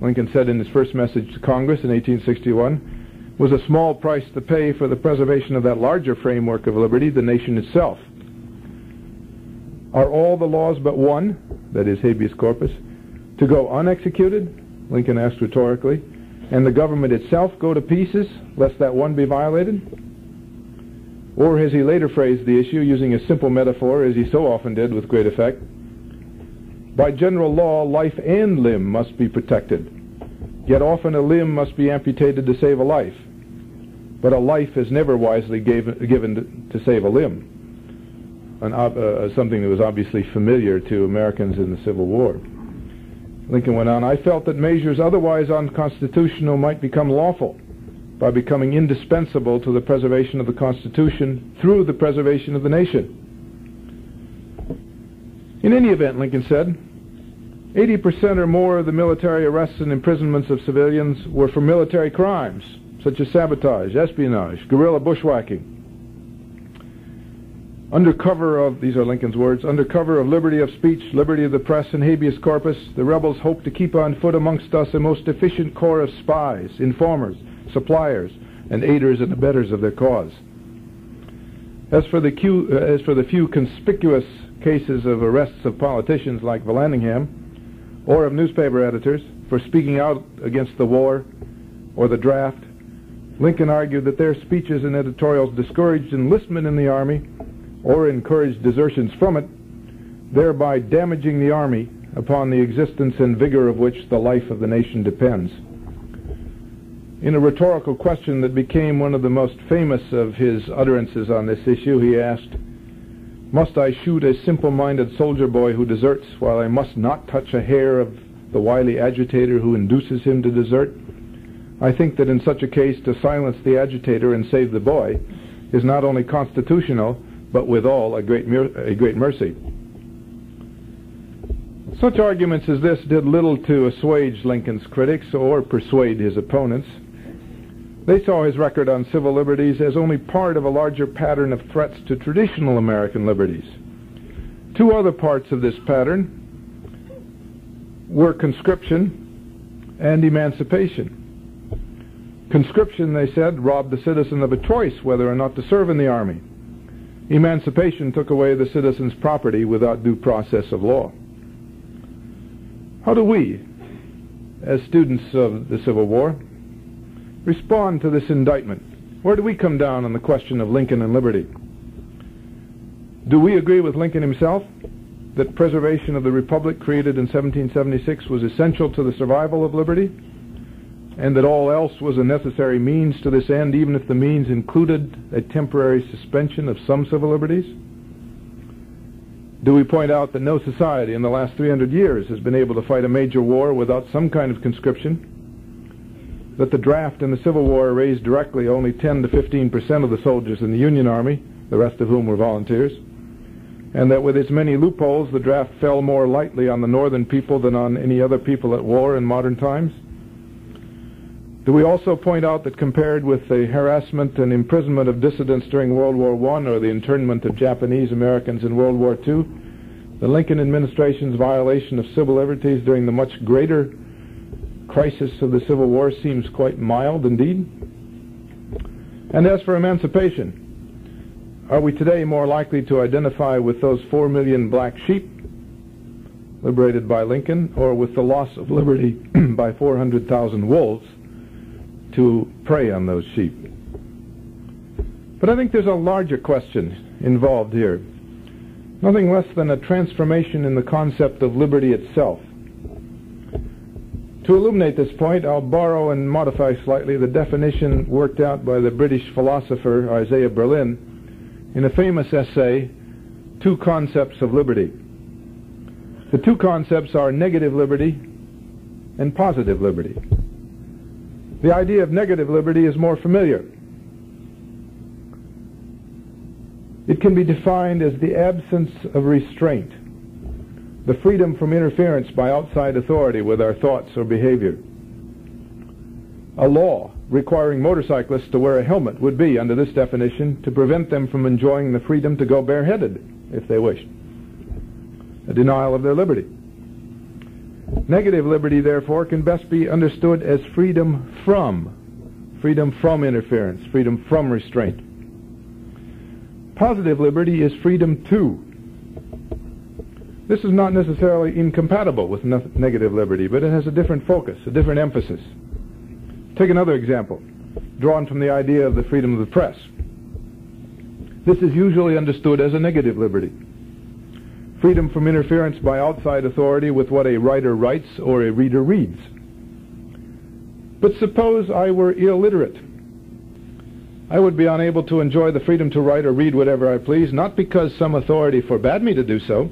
Lincoln said in his first message to Congress in 1861, was a small price to pay for the preservation of that larger framework of liberty, the nation itself. Are all the laws but one, that is habeas corpus, to go unexecuted? Lincoln asked rhetorically. And the government itself go to pieces, lest that one be violated? Or has he later phrased the issue using a simple metaphor, as he so often did with great effect? By general law, life and limb must be protected. Yet often a limb must be amputated to save a life. But a life is never wisely gave, given to, to, save a limb. An, uh, something that was obviously familiar to Americans in the Civil War. Lincoln went on, I felt that measures otherwise unconstitutional might become lawful by becoming indispensable to the preservation of the Constitution through the preservation of the nation. In any event, Lincoln said, 80% or more of the military arrests and imprisonments of civilians were for military crimes, such as sabotage, espionage, guerrilla bushwhacking. Under cover of, these are Lincoln's words, under cover of liberty of speech, liberty of the press, and habeas corpus, the rebels hope to keep on foot amongst us a most efficient corps of spies, informers, suppliers, and aiders and abettors of their cause. As for the, uh, as for the few conspicuous cases of arrests of politicians like Vallandigham, or of newspaper editors for speaking out against the war or the draft, Lincoln argued that their speeches and editorials discouraged enlistment in the Army or encourage desertions from it, thereby damaging the Army upon the existence and vigor of which the life of the nation depends. In a rhetorical question that became one of the most famous of his utterances on this issue, he asked, must I shoot a simple-minded soldier boy who deserts while I must not touch a hair of the wily agitator who induces him to desert? I think that in such a case to silence the agitator and save the boy is not only constitutional, but withal a great, a great mercy. Such arguments as this did little to assuage Lincoln's critics or persuade his opponents. They saw his record on civil liberties as only part of a larger pattern of threats to traditional American liberties. Two other parts of this pattern were conscription and emancipation. Conscription, they said, robbed the citizen of a choice whether or not to serve in the army. Emancipation took away the citizen's property without due process of law. How do we, as students of the Civil War, respond to this indictment? Where do we come down on the question of Lincoln and liberty? Do we agree with Lincoln himself that preservation of the republic created in 1776 was essential to the survival of liberty, and that all else was a necessary means to this end, even if the means included a temporary suspension of some civil liberties? Do we point out that no society in the last 300 years has been able to fight a major war without some kind of conscription? that the draft in the Civil War raised directly only 10 to 15 percent of the soldiers in the Union Army, the rest of whom were volunteers, and that with its many loopholes, the draft fell more lightly on the northern people than on any other people at war in modern times? Do we also point out that compared with the harassment and imprisonment of dissidents during World War I or the internment of Japanese Americans in World War II, the Lincoln administration's violation of civil liberties during the much greater crisis of the Civil War seems quite mild indeed. And as for emancipation, are we today more likely to identify with those four million black sheep liberated by Lincoln or with the loss of liberty by 400,000 wolves to prey on those sheep? But I think there's a larger question involved here. Nothing less than a transformation in the concept of liberty itself. To illuminate this point, I'll borrow and modify slightly the definition worked out by the British philosopher Isaiah Berlin in a famous essay, Two Concepts of Liberty. The two concepts are negative liberty and positive liberty. The idea of negative liberty is more familiar. It can be defined as the absence of restraint, the freedom from interference by outside authority with our thoughts or behavior. A law requiring motorcyclists to wear a helmet would be, under this definition, to prevent them from enjoying the freedom to go bareheaded if they wished. A denial of their liberty. Negative liberty, therefore, can best be understood as freedom from, freedom from interference, freedom from restraint. Positive liberty is freedom to. This is not necessarily incompatible with negative liberty, but it has a different focus, a different emphasis. Take another example, drawn from the idea of the freedom of the press. This is usually understood as a negative liberty. Freedom from interference by outside authority with what a writer writes or a reader reads. But suppose I were illiterate I would be unable to enjoy the freedom to write or read whatever I please, not because some authority forbade me to do so,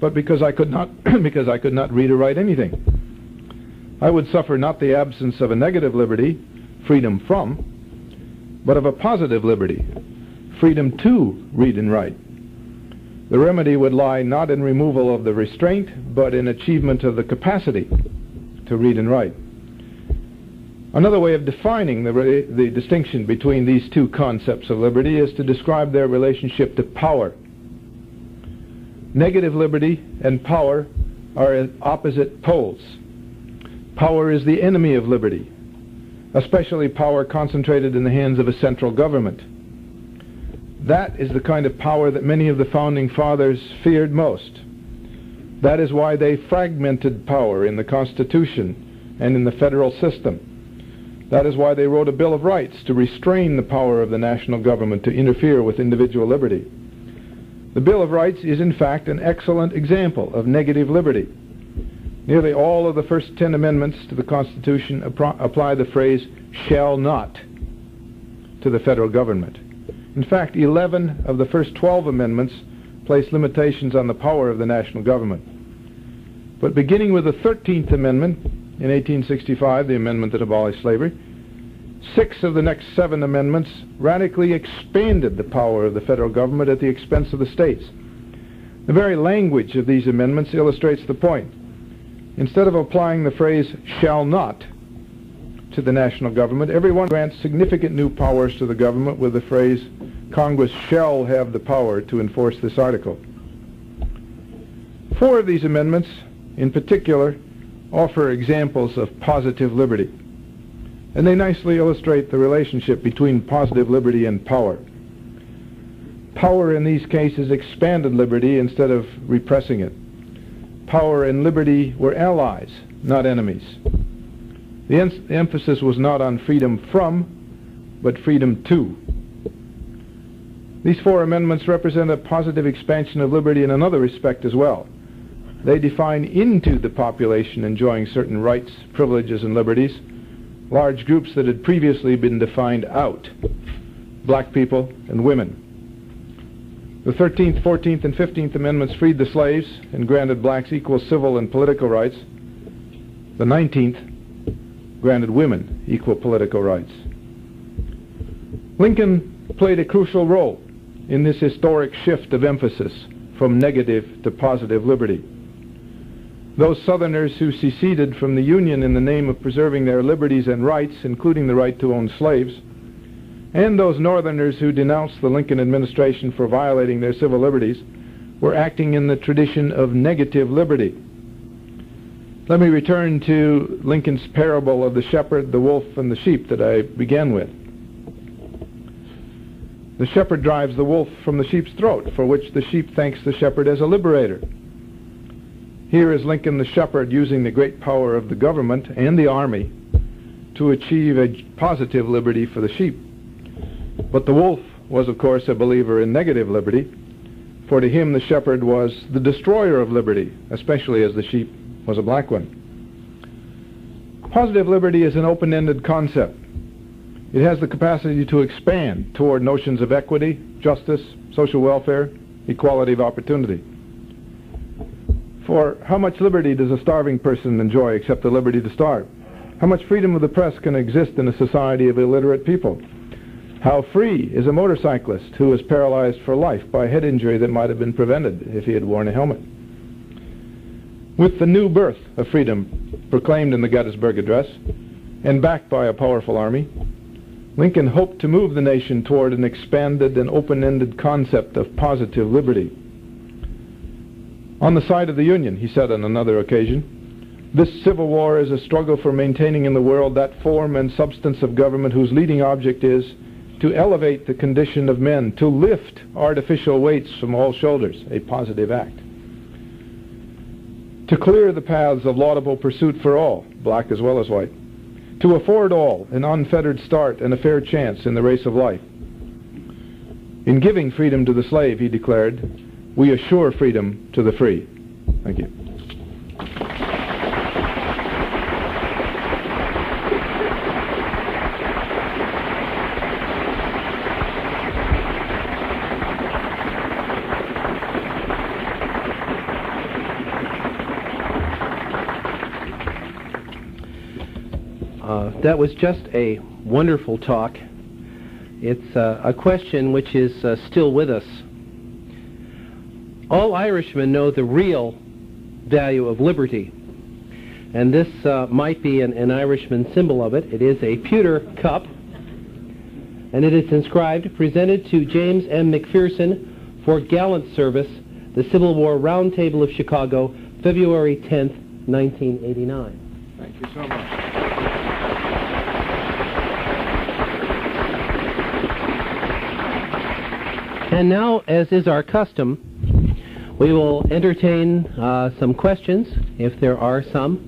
but because I could not because I could not read or write anything. I would suffer not the absence of a negative liberty, freedom from, but of a positive liberty, freedom to read and write. The remedy would lie not in removal of the restraint, but in achievement of the capacity to read and write. Another way of defining the, the distinction between these two concepts of liberty is to describe their relationship to power. Negative liberty and power are opposite poles. Power is the enemy of liberty, especially power concentrated in the hands of a central government. That is the kind of power that many of the founding fathers feared most. That is why they fragmented power in the Constitution and in the federal system. That is why they wrote a Bill of Rights to restrain the power of the national government to interfere with individual liberty. The Bill of Rights is in fact an excellent example of negative liberty. Nearly all of the first ten amendments to the Constitution apply the phrase shall not to the federal government. In fact, 11 of the first 12 amendments place limitations on the power of the national government. But beginning with the 13th Amendment, in 1865, the amendment that abolished slavery. Six of the next seven amendments radically expanded the power of the federal government at the expense of the states. The very language of these amendments illustrates the point. Instead of applying the phrase shall not to the national government, everyone grants significant new powers to the government with the phrase Congress shall have the power to enforce this article. Four of these amendments, in particular, offer examples of positive liberty. And they nicely illustrate the relationship between positive liberty and power. Power in these cases expanded liberty instead of repressing it. Power and liberty were allies, not enemies. The, en- the emphasis was not on freedom from, but freedom to. These four amendments represent a positive expansion of liberty in another respect as well. They define into the population enjoying certain rights, privileges, and liberties large groups that had previously been defined out black people and women. The 13th, 14th, and 15th Amendments freed the slaves and granted blacks equal civil and political rights. The 19th granted women equal political rights. Lincoln played a crucial role in this historic shift of emphasis from negative to positive liberty. Those Southerners who seceded from the Union in the name of preserving their liberties and rights, including the right to own slaves, and those Northerners who denounced the Lincoln administration for violating their civil liberties, were acting in the tradition of negative liberty. Let me return to Lincoln's parable of the shepherd, the wolf, and the sheep that I began with. The shepherd drives the wolf from the sheep's throat, for which the sheep thanks the shepherd as a liberator. Here is Lincoln the shepherd using the great power of the government and the army to achieve a positive liberty for the sheep. But the wolf was, of course, a believer in negative liberty, for to him the shepherd was the destroyer of liberty, especially as the sheep was a black one. Positive liberty is an open-ended concept. It has the capacity to expand toward notions of equity, justice, social welfare, equality of opportunity. For how much liberty does a starving person enjoy except the liberty to starve? How much freedom of the press can exist in a society of illiterate people? How free is a motorcyclist who is paralyzed for life by a head injury that might have been prevented if he had worn a helmet? With the new birth of freedom proclaimed in the Gettysburg Address and backed by a powerful army, Lincoln hoped to move the nation toward an expanded and open-ended concept of positive liberty. On the side of the Union, he said on another occasion, this civil war is a struggle for maintaining in the world that form and substance of government whose leading object is to elevate the condition of men, to lift artificial weights from all shoulders, a positive act. To clear the paths of laudable pursuit for all, black as well as white. To afford all an unfettered start and a fair chance in the race of life. In giving freedom to the slave, he declared, we assure freedom to the free. Thank you. That was just a wonderful talk. It's uh, a question which is uh, still with us. All Irishmen know the real value of liberty. And this uh, might be an, an Irishman symbol of it. It is a pewter cup. And it is inscribed, presented to James M. McPherson for gallant service, the Civil War Roundtable of Chicago, February 10th, 1989. Thank you so much. And now, as is our custom, we will entertain uh, some questions, if there are some.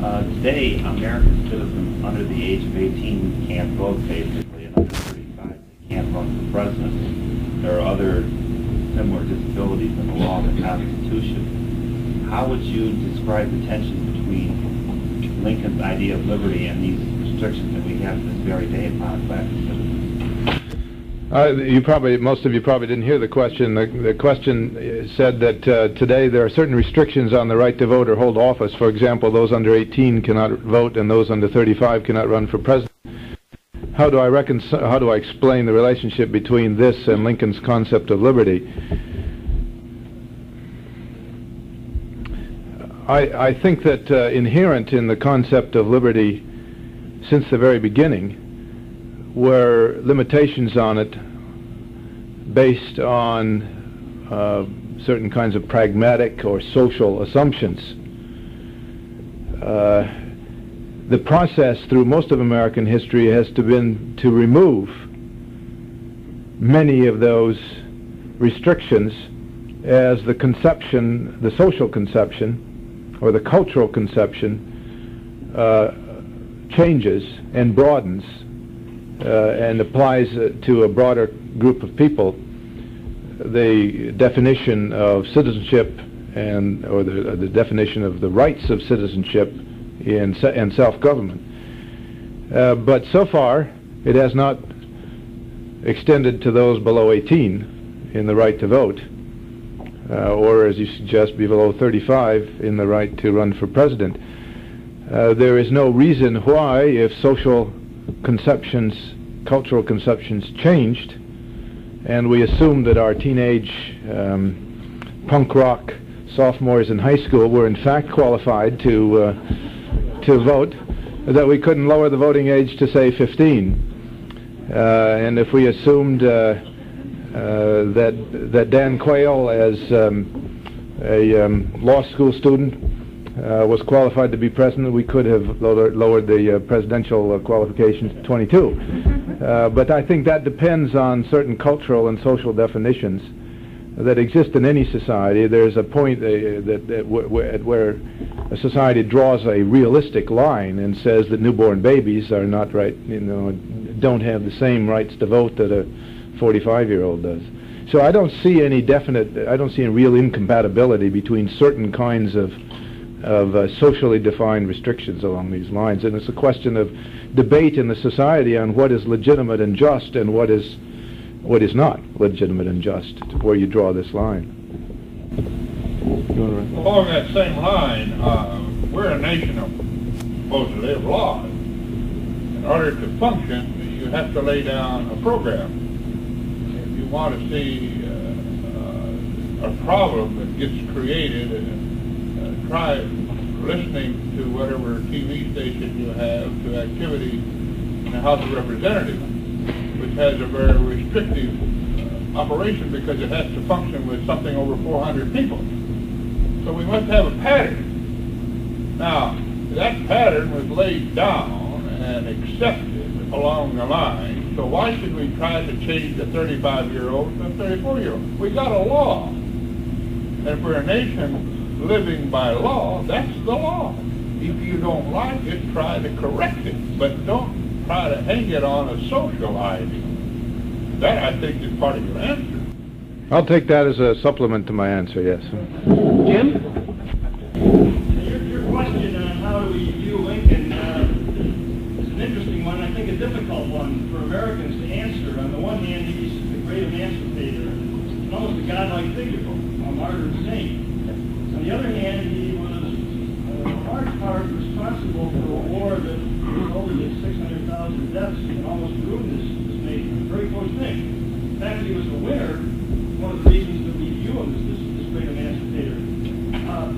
Uh, today, American citizens under the age of 18 can't vote, basically, and under 35 they can't run for president. There are other similar disabilities in the law and the Constitution. How would you describe the tension between Lincoln's idea of liberty and these restrictions that we have this very day upon black citizens? Uh, you probably, most of you probably didn't hear the question. The, the question said that uh, today there are certain restrictions on the right to vote or hold office. For example, those under 18 cannot vote, and those under 35 cannot run for president. How do I? How do I explain the relationship between this and Lincoln's concept of liberty? I, I think that uh, inherent in the concept of liberty, since the very beginning, were limitations on it based on uh, certain kinds of pragmatic or social assumptions. Uh, the process through most of American history has to been to remove many of those restrictions as the conception, the social conception, or the cultural conception uh, changes and broadens and applies uh, to a broader group of people, the definition of citizenship and or the, uh, the definition of the rights of citizenship in, in self-government. Uh, but so far, it has not extended to those below 18 in the right to vote, uh, or as you suggest, below 35 in the right to run for president. Uh, there is no reason why, if social conceptions, cultural conceptions changed, and we assumed that our teenage um, punk rock sophomores in high school were in fact qualified to uh, to vote, that we couldn't lower the voting age to say 15. Uh, and if we assumed uh, uh that that Dan Quayle, as um, a um, law school student, was qualified to be president, we could have lowered, lowered the uh, presidential uh, qualifications to 22. Uh, but I think that depends on certain cultural and social definitions that exist in any society. There's a point uh, that, that where, where a society draws a realistic line and says that newborn babies are not right, you know, don't have the same rights to vote that a 45-year-old does. So I don't see any definite, I don't see any real incompatibility between certain kinds of of uh, socially defined restrictions along these lines. And it's a question of debate in the society on what is legitimate and just and what is what is not legitimate and just, where you draw this line. Along that same line, uh, we're a nation of supposedly of laws. In order to function, you have to lay down a program. If you want to see uh, uh, a problem that gets created, and uh, try listening to whatever TV station you have to activity in the House of Representatives, which has a very restrictive uh, operation because it has to function with something over 400 people. So we must have a pattern. Now, that pattern was laid down and accepted along the line, so why should we try to change the 35-year-old to a 34-year-old? We got a law. And we're a nation living by law, that's the law. If you don't like it, try to correct it, but don't try to hang it on a social idea. That, I think, is part of your answer. I'll take that as a supplement to my answer, yes. Jim? Your, your question on how do we view Lincoln uh, is an interesting one, I think a difficult one for Americans to answer. On the one hand, he's a great emancipator, almost a godlike figure, a martyr saint. On the other hand, he was uh, in large part responsible for a war that resulted in 600,000 deaths and almost ruined this, this nation. Very close thing. The fact he was a winner, one of the reasons that we view him as this, this great emancipator. Uh,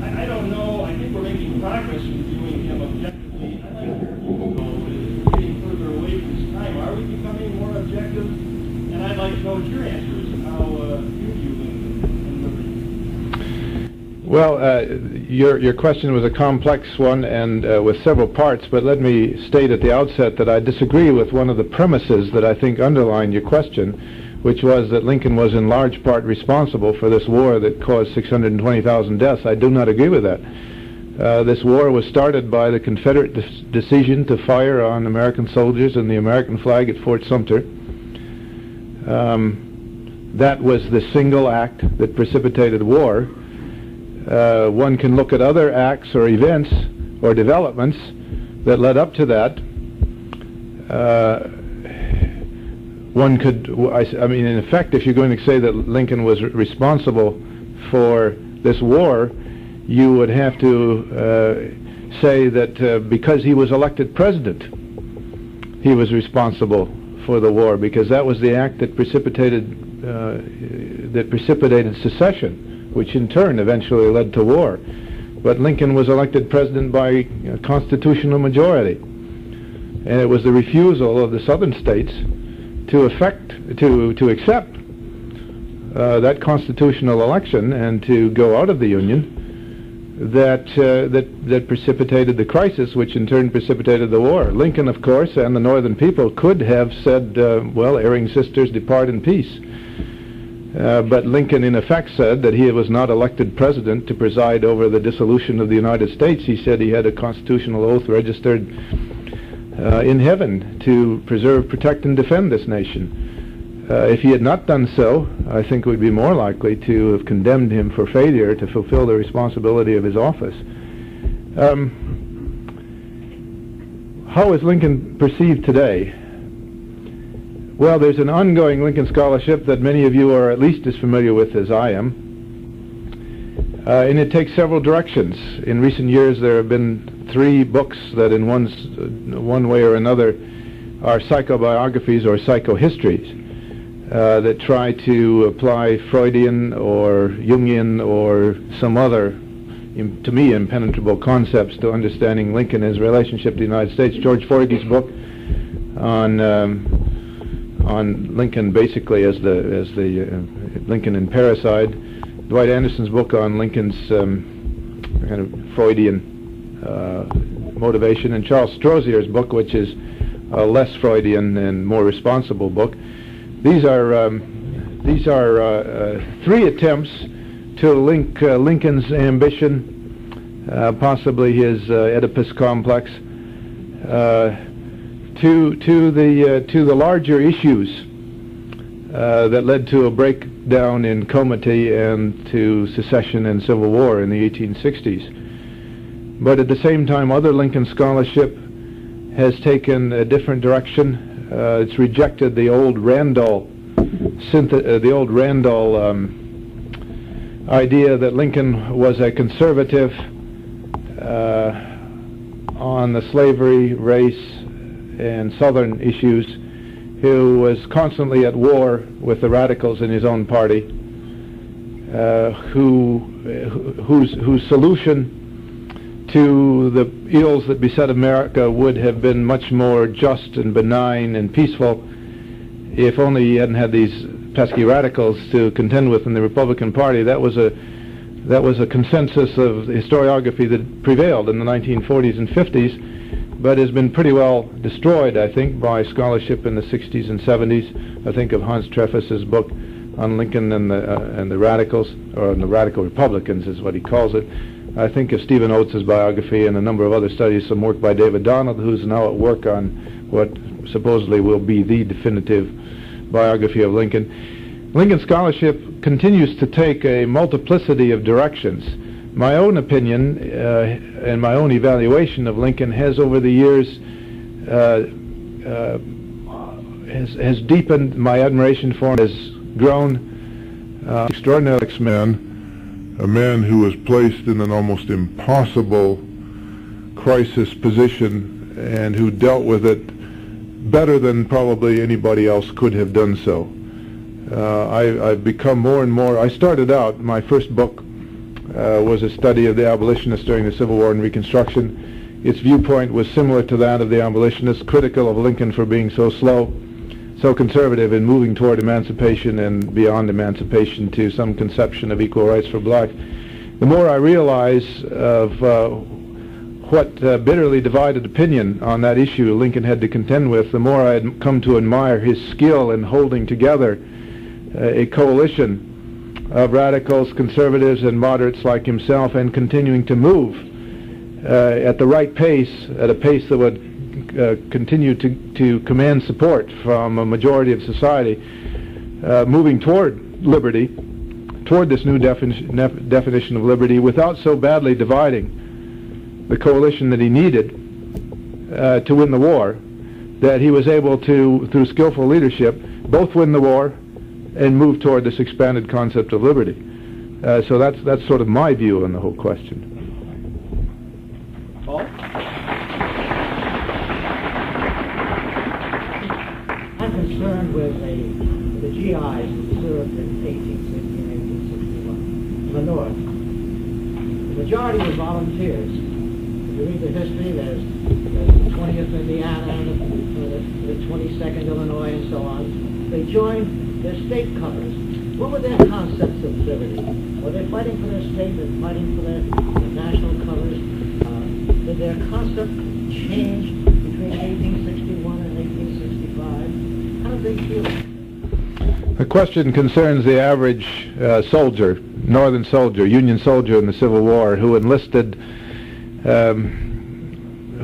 I, I don't know, I think we're making progress in viewing him objectively. I'd like to know, is getting further away from his time. Are we becoming more objective? And I'd like to know what your answer is and how uh, you view Lincoln and liberty. Well, uh, your your question was a complex one and uh, with several parts, but let me state at the outset that I disagree with one of the premises that I think underline your question, which was that Lincoln was in large part responsible for this war that caused 620,000 deaths. I do not agree with that. Uh, this war was started by the Confederate de- decision to fire on American soldiers and the American flag at Fort Sumter. Um, that was the single act that precipitated war. Uh, one can look at other acts or events or developments that led up to that. Uh, one could, I mean, in effect, if you're going to say that Lincoln was responsible for this war, you would have to uh, say that uh, because he was elected president, he was responsible for the war because that was the act that precipitated uh, that precipitated secession, which in turn eventually led to war. But Lincoln was elected president by a constitutional majority, and it was the refusal of the southern states to effect to to accept uh, that constitutional election and to go out of the union that uh, that that precipitated the crisis, which in turn precipitated the war. Lincoln, of course, and the Northern people could have said, uh, "Well, erring sisters, depart in peace." Uh, but Lincoln, in effect, said that he was not elected president to preside over the dissolution of the United States. He said he had a constitutional oath registered uh, in heaven to preserve, protect, and defend this nation. Uh, if he had not done so, I think we'd be more likely to have condemned him for failure to fulfill the responsibility of his office. Um, how is Lincoln perceived today? Well, there's an ongoing Lincoln scholarship that many of you are at least as familiar with as I am. Uh, and it takes several directions. In recent years, there have been three books that, in one, s- one way or another, are psychobiographies or psychohistories uh, that try to apply Freudian or Jungian or some other, to me, impenetrable concepts to understanding Lincoln and his relationship to the United States. George Forgie's book on um, on Lincoln, basically as the as the uh, Lincoln and parricide. Dwight Anderson's book on Lincoln's um, kind of Freudian uh, motivation, and Charles Strozier's book, which is a less Freudian and more responsible book. These are um, these are uh, uh, three attempts to link uh, Lincoln's ambition, uh, possibly his Oedipus complex, uh, to to the uh, to the larger issues uh, that led to a breakdown in comity and to secession and civil war in the 1860s. But at the same time, other Lincoln scholarship has taken a different direction. Uh, it's rejected the old Randall, uh, the old Randall um, idea that Lincoln was a conservative uh, on the slavery, race, and Southern issues, who was constantly at war with the radicals in his own party, uh, who, whose, whose solution to the ills that beset America would have been much more just and benign and peaceful if only he hadn't had these pesky radicals to contend with in the Republican Party. That was a that was a consensus of historiography that prevailed in the 1940s and 50s, but has been pretty well destroyed, I think, by scholarship in the 60s and 70s. I think of Hans Trefousse's book on Lincoln and the uh, and the radicals, or on the radical Republicans, is what he calls it. I think of Stephen Oates' biography and a number of other studies, some work by David Donald, who's now at work on what supposedly will be the definitive biography of Lincoln. Lincoln scholarship continues to take a multiplicity of directions. My own opinion uh, and my own evaluation of Lincoln has over the years uh, uh, has, has, deepened my admiration for him, has grown uh, extraordinary man, a man who was placed in an almost impossible crisis position and who dealt with it better than probably anybody else could have done so. Uh, I, have become more and more. I started out, my first book uh, was a study of the abolitionists during the Civil War and Reconstruction. Its viewpoint was similar to that of the abolitionists, critical of Lincoln for being so slow, so conservative in moving toward emancipation and beyond emancipation to some conception of equal rights for blacks. The more I realize of uh, what uh, bitterly divided opinion on that issue Lincoln had to contend with, the more I had come to admire his skill in holding together uh, a coalition of radicals, conservatives, and moderates like himself, and continuing to move uh, at the right pace, at a pace that would uh, continue to, to command support from a majority of society, uh, moving toward liberty, toward this new defini- definition of liberty, without so badly dividing the coalition that he needed uh, to win the war, that he was able to, through skillful leadership, both win the war and move toward this expanded concept of liberty. Uh, so that's that's sort of my view on the whole question. Paul? I'm concerned with the, the GIs who served in 1860 and 1861 in the North. The majority were volunteers If you read the history, there's, the 20th Indiana, the, the, the 22nd Illinois, and so on. They joined their state colors. What were their concepts of liberty? Were they fighting for their state and fighting for their, their national colors? Uh, did their concept change between 1861 and 1865? How did they feel? The question concerns the average uh, soldier, Northern soldier, Union soldier in the Civil War, who enlisted um,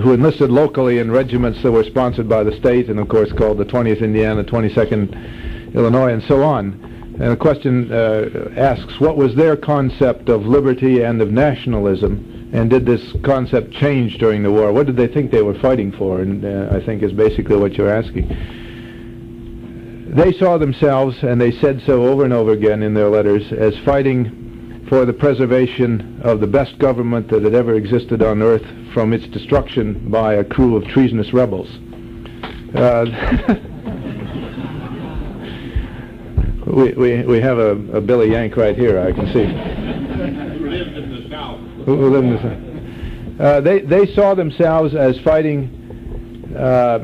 who enlisted locally in regiments that were sponsored by the state and, of course, called the 20th Indiana, 22nd Illinois, and so on. And the question uh, asks, what was their concept of liberty and of nationalism, and did this concept change during the war? What did they think they were fighting for? And uh, I think is basically what you're asking. They saw themselves, and they said so over and over again in their letters, as fighting for the preservation of the best government that had ever existed on earth from its destruction by a crew of treasonous rebels. Uh, we, we, we have a, a Billy Yank right here, I can see. Who lived in the South. Who, lived in the South. Uh, they, they saw themselves as fighting uh,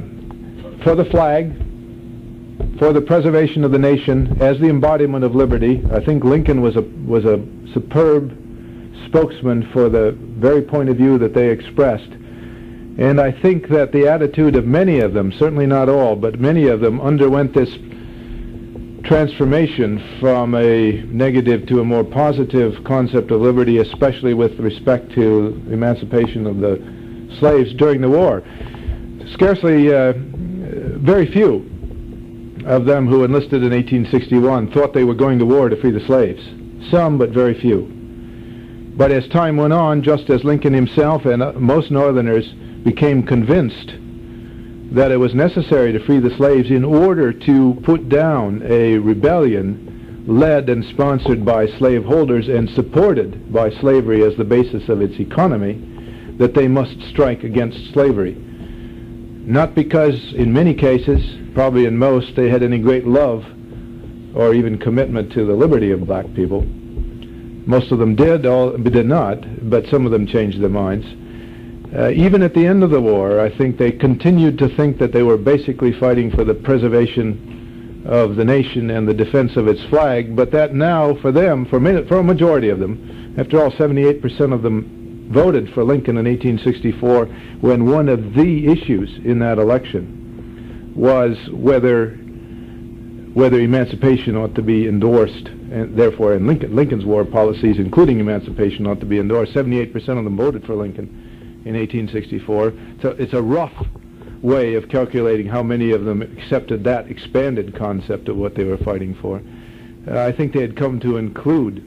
for the flag, for the preservation of the nation, as the embodiment of liberty. I think Lincoln was a, was a superb spokesman for the very point of view that they expressed. And I think that the attitude of many of them, certainly not all, but many of them underwent this transformation from a negative to a more positive concept of liberty, especially with respect to emancipation of the slaves during the war. Scarcely, uh, very few of them who enlisted in 1861 thought they were going to war to free the slaves some but very few. But as time went on, just as Lincoln himself and uh, most Northerners became convinced that it was necessary to free the slaves in order to put down a rebellion led and sponsored by slaveholders and supported by slavery as the basis of its economy, that they must strike against slavery. Not because, in many cases, probably in most, they had any great love or even commitment to the liberty of black people. Most of them did, all did not, but some of them changed their minds. Uh, even at the end of the war, I think they continued to think that they were basically fighting for the preservation of the nation and the defense of its flag, but that now, for them, for, for a majority of them, after all, 78% of them voted for Lincoln in 1864, when one of the issues in that election was whether whether emancipation ought to be endorsed, and therefore in Lincoln, Lincoln's war policies, including emancipation, ought to be endorsed. 78% of them voted for Lincoln in 1864. So it's a rough way of calculating how many of them accepted that expanded concept of what they were fighting for. Uh, I think they had come to include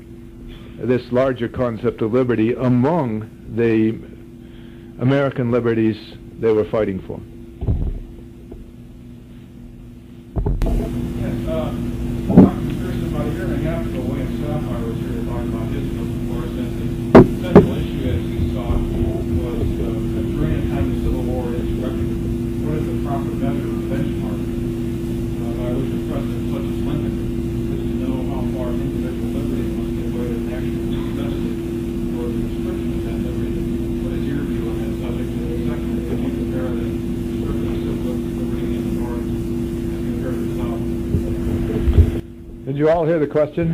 this larger concept of liberty among the American liberties they were fighting for. you all hear the question?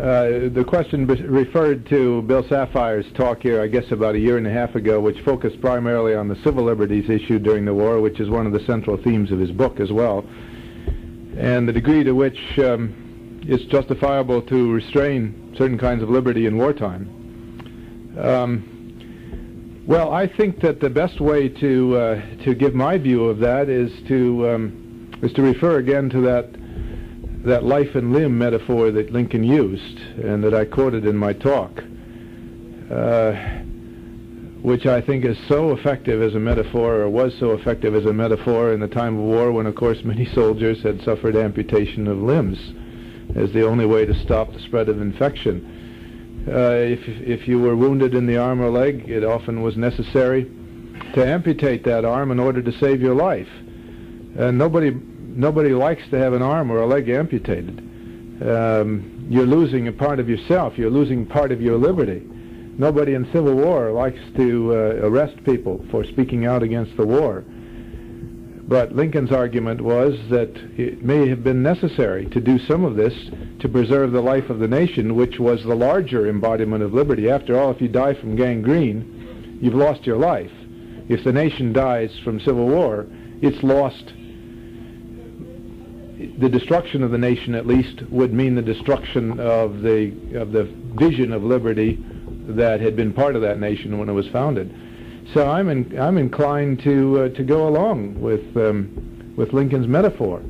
Uh, the question referred to Bill Safire's talk here, I guess about a year and a half ago, which focused primarily on the civil liberties issue during the war, which is one of the central themes of his book as well, and the degree to which um, it's justifiable to restrain certain kinds of liberty in wartime. Um, well, I think that the best way to uh, to give my view of that is to um, is to refer again to that that life and limb metaphor that Lincoln used and that I quoted in my talk, uh, which I think is so effective as a metaphor, or was so effective as a metaphor in the time of war when, of course, many soldiers had suffered amputation of limbs as the only way to stop the spread of infection. Uh, if, if you were wounded in the arm or leg, it often was necessary to amputate that arm in order to save your life. And nobody nobody likes to have an arm or a leg amputated. Um, you're losing a part of yourself. You're losing part of your liberty. Nobody in civil war likes to uh, arrest people for speaking out against the war. But Lincoln's argument was that it may have been necessary to do some of this to preserve the life of the nation, which was the larger embodiment of liberty. After all, if you die from gangrene, you've lost your life. If the nation dies from civil war, it's lost the destruction of the nation, at least, would mean the destruction of the of the vision of liberty that had been part of that nation when it was founded. So I'm in, I'm inclined to uh, to go along with um, with Lincoln's metaphor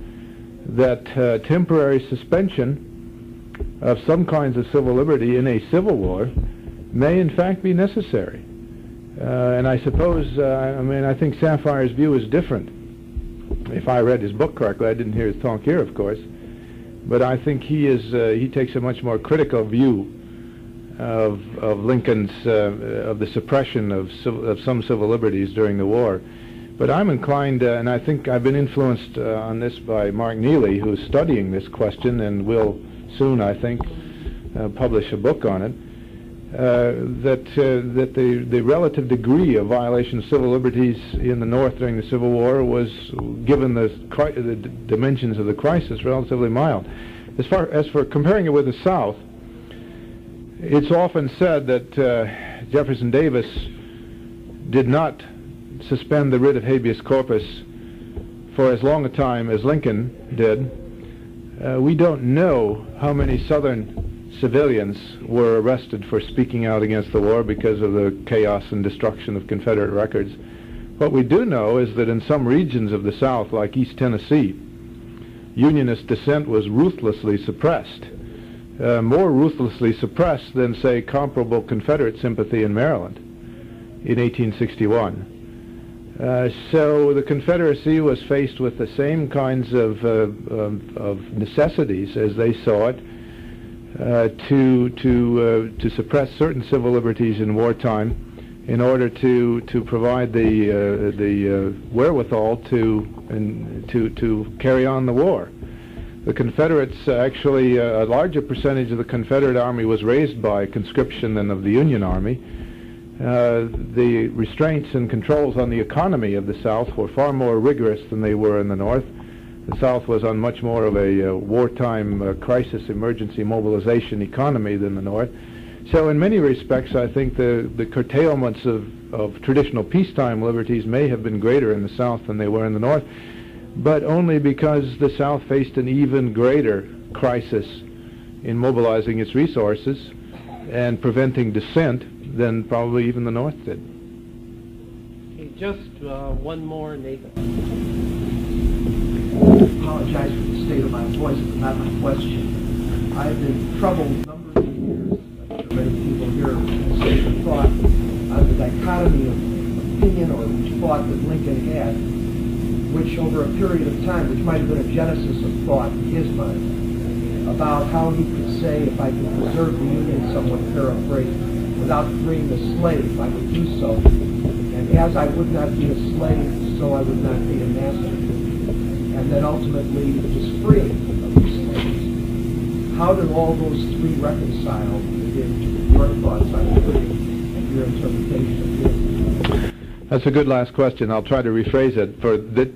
that uh, temporary suspension of some kinds of civil liberty in a civil war may in fact be necessary. Uh, and I suppose, uh, I mean, I think Safire's view is different if I read his book correctly, I didn't hear his talk here, of course, but I think he is uh, he takes a much more critical view of of Lincoln's uh, of the suppression of of some civil liberties during the war. But I'm inclined, uh, and I think I've been influenced uh, on this by Mark Neely, who's studying this question and will soon, I think, uh, publish a book on it. Uh, that uh, that the the relative degree of violation of civil liberties in the North during the Civil War was, given the the dimensions of the crisis, relatively mild. As far as for comparing it with the South, it's often said that uh, Jefferson Davis did not suspend the writ of habeas corpus for as long a time as Lincoln did. Uh, we don't know how many Southern civilians were arrested for speaking out against the war because of the chaos and destruction of Confederate records. What we do know is that in some regions of the South, like East Tennessee, Unionist dissent was ruthlessly suppressed, uh, more ruthlessly suppressed than, say, comparable Confederate sympathy in Maryland in 1861. Uh, so the Confederacy was faced with the same kinds of, uh, of, of necessities as they saw it uh, to to uh, to suppress certain civil liberties in wartime in order to to provide the uh, the uh, wherewithal to and to to carry on the war. The Confederates actually uh, a larger percentage of the Confederate Army was raised by conscription than of the Union Army. Uh, the restraints and controls on the economy of the South were far more rigorous than they were in the North. The South was on much more of a uh, wartime crisis emergency mobilization economy than the North. So in many respects, I think the, the curtailments of, of traditional peacetime liberties may have been greater in the South than they were in the North, but only because the South faced an even greater crisis in mobilizing its resources and preventing dissent than probably even the North did. Okay, just uh, one more, Nathan. I apologize for the state of my voice, but not my question. I've been troubled numbers of years, many people here say the thought on the dichotomy of opinion or thought that Lincoln had, which over a period of time, which might have been a genesis of thought in his mind, about how he could say, if I could preserve the Union, somewhat paraphrased, without freeing the slave, I would do so. And as I would not be a slave, so I would not be a master. And then ultimately, just free of these slaves. How did all those three reconcile your thoughts on and your interpretation That's a good last question. I'll try to rephrase it. For the,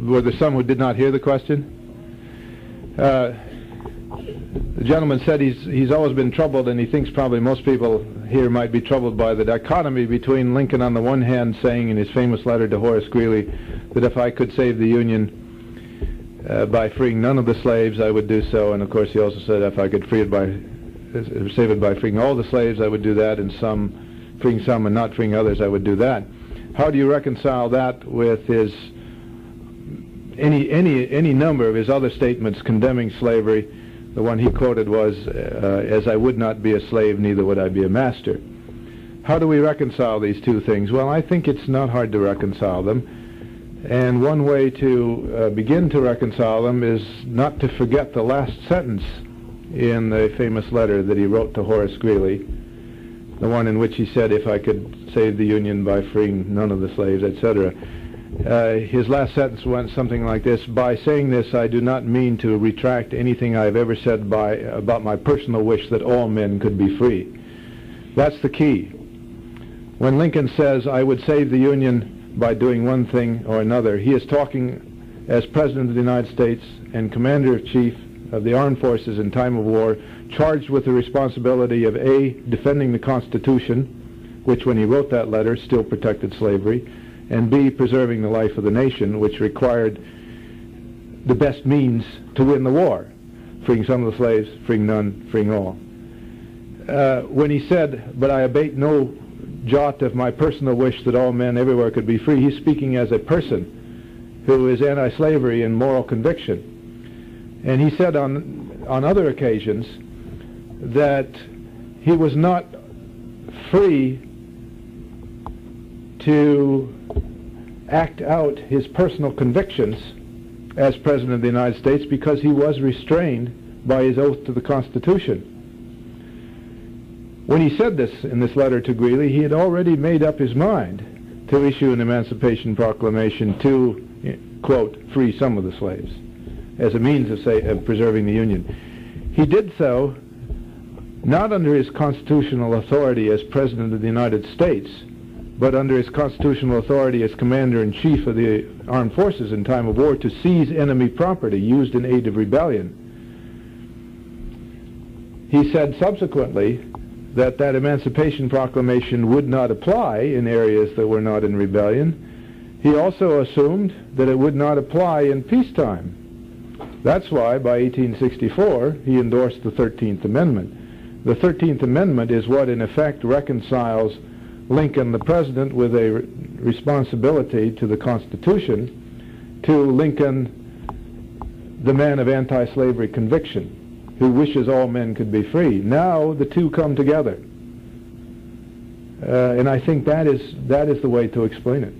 were there some who did not hear the question? Uh, the gentleman said he's he's always been troubled, and he thinks probably most people here might be troubled by the dichotomy between Lincoln on the one hand saying in his famous letter to Horace Greeley that if I could save the Union uh, by freeing none of the slaves, I would do so, and of course he also said if I could free it by save it by freeing all the slaves, I would do that, and some freeing some and not freeing others, I would do that. How do you reconcile that with his any any any number of his other statements condemning slavery? The one he quoted was, uh, "As I would not be a slave, neither would I be a master." How do we reconcile these two things? Well, I think it's not hard to reconcile them. And one way to uh, begin to reconcile them is not to forget the last sentence in the famous letter that he wrote to Horace Greeley, the one in which he said, if I could save the Union by freeing none of the slaves, etc. Uh, his last sentence went something like this, by saying this I do not mean to retract anything I've ever said by, about my personal wish that all men could be free. That's the key. When Lincoln says, I would save the Union by doing one thing or another, he is talking as President of the United States and Commander-in-Chief of the armed forces in time of war charged with the responsibility of A, defending the Constitution, which when he wrote that letter still protected slavery, and B, preserving the life of the nation, which required the best means to win the war, freeing some of the slaves, freeing none, freeing all. Uh, when he said, but I abate no jot of my personal wish that all men everywhere could be free, he's speaking as a person who is anti-slavery in moral conviction. And he said on, on other occasions that he was not free to act out his personal convictions as President of the United States because he was restrained by his oath to the Constitution. When he said this in this letter to Greeley, he had already made up his mind to issue an Emancipation Proclamation to, eh, quote, free some of the slaves as a means of, say, of preserving the Union. He did so not under his constitutional authority as President of the United States, but under his constitutional authority as Commander-in-Chief of the Armed Forces in time of war to seize enemy property used in aid of rebellion. He said subsequently that that Emancipation Proclamation would not apply in areas that were not in rebellion. He also assumed that it would not apply in peacetime that's why, by 1864, he endorsed the 13th Amendment. The 13th Amendment is what, in effect, reconciles Lincoln, the president, with a re responsibility to the Constitution, to Lincoln, the man of anti-slavery conviction, who wishes all men could be free. Now the two come together. Uh, and I think that is, that is the way to explain it.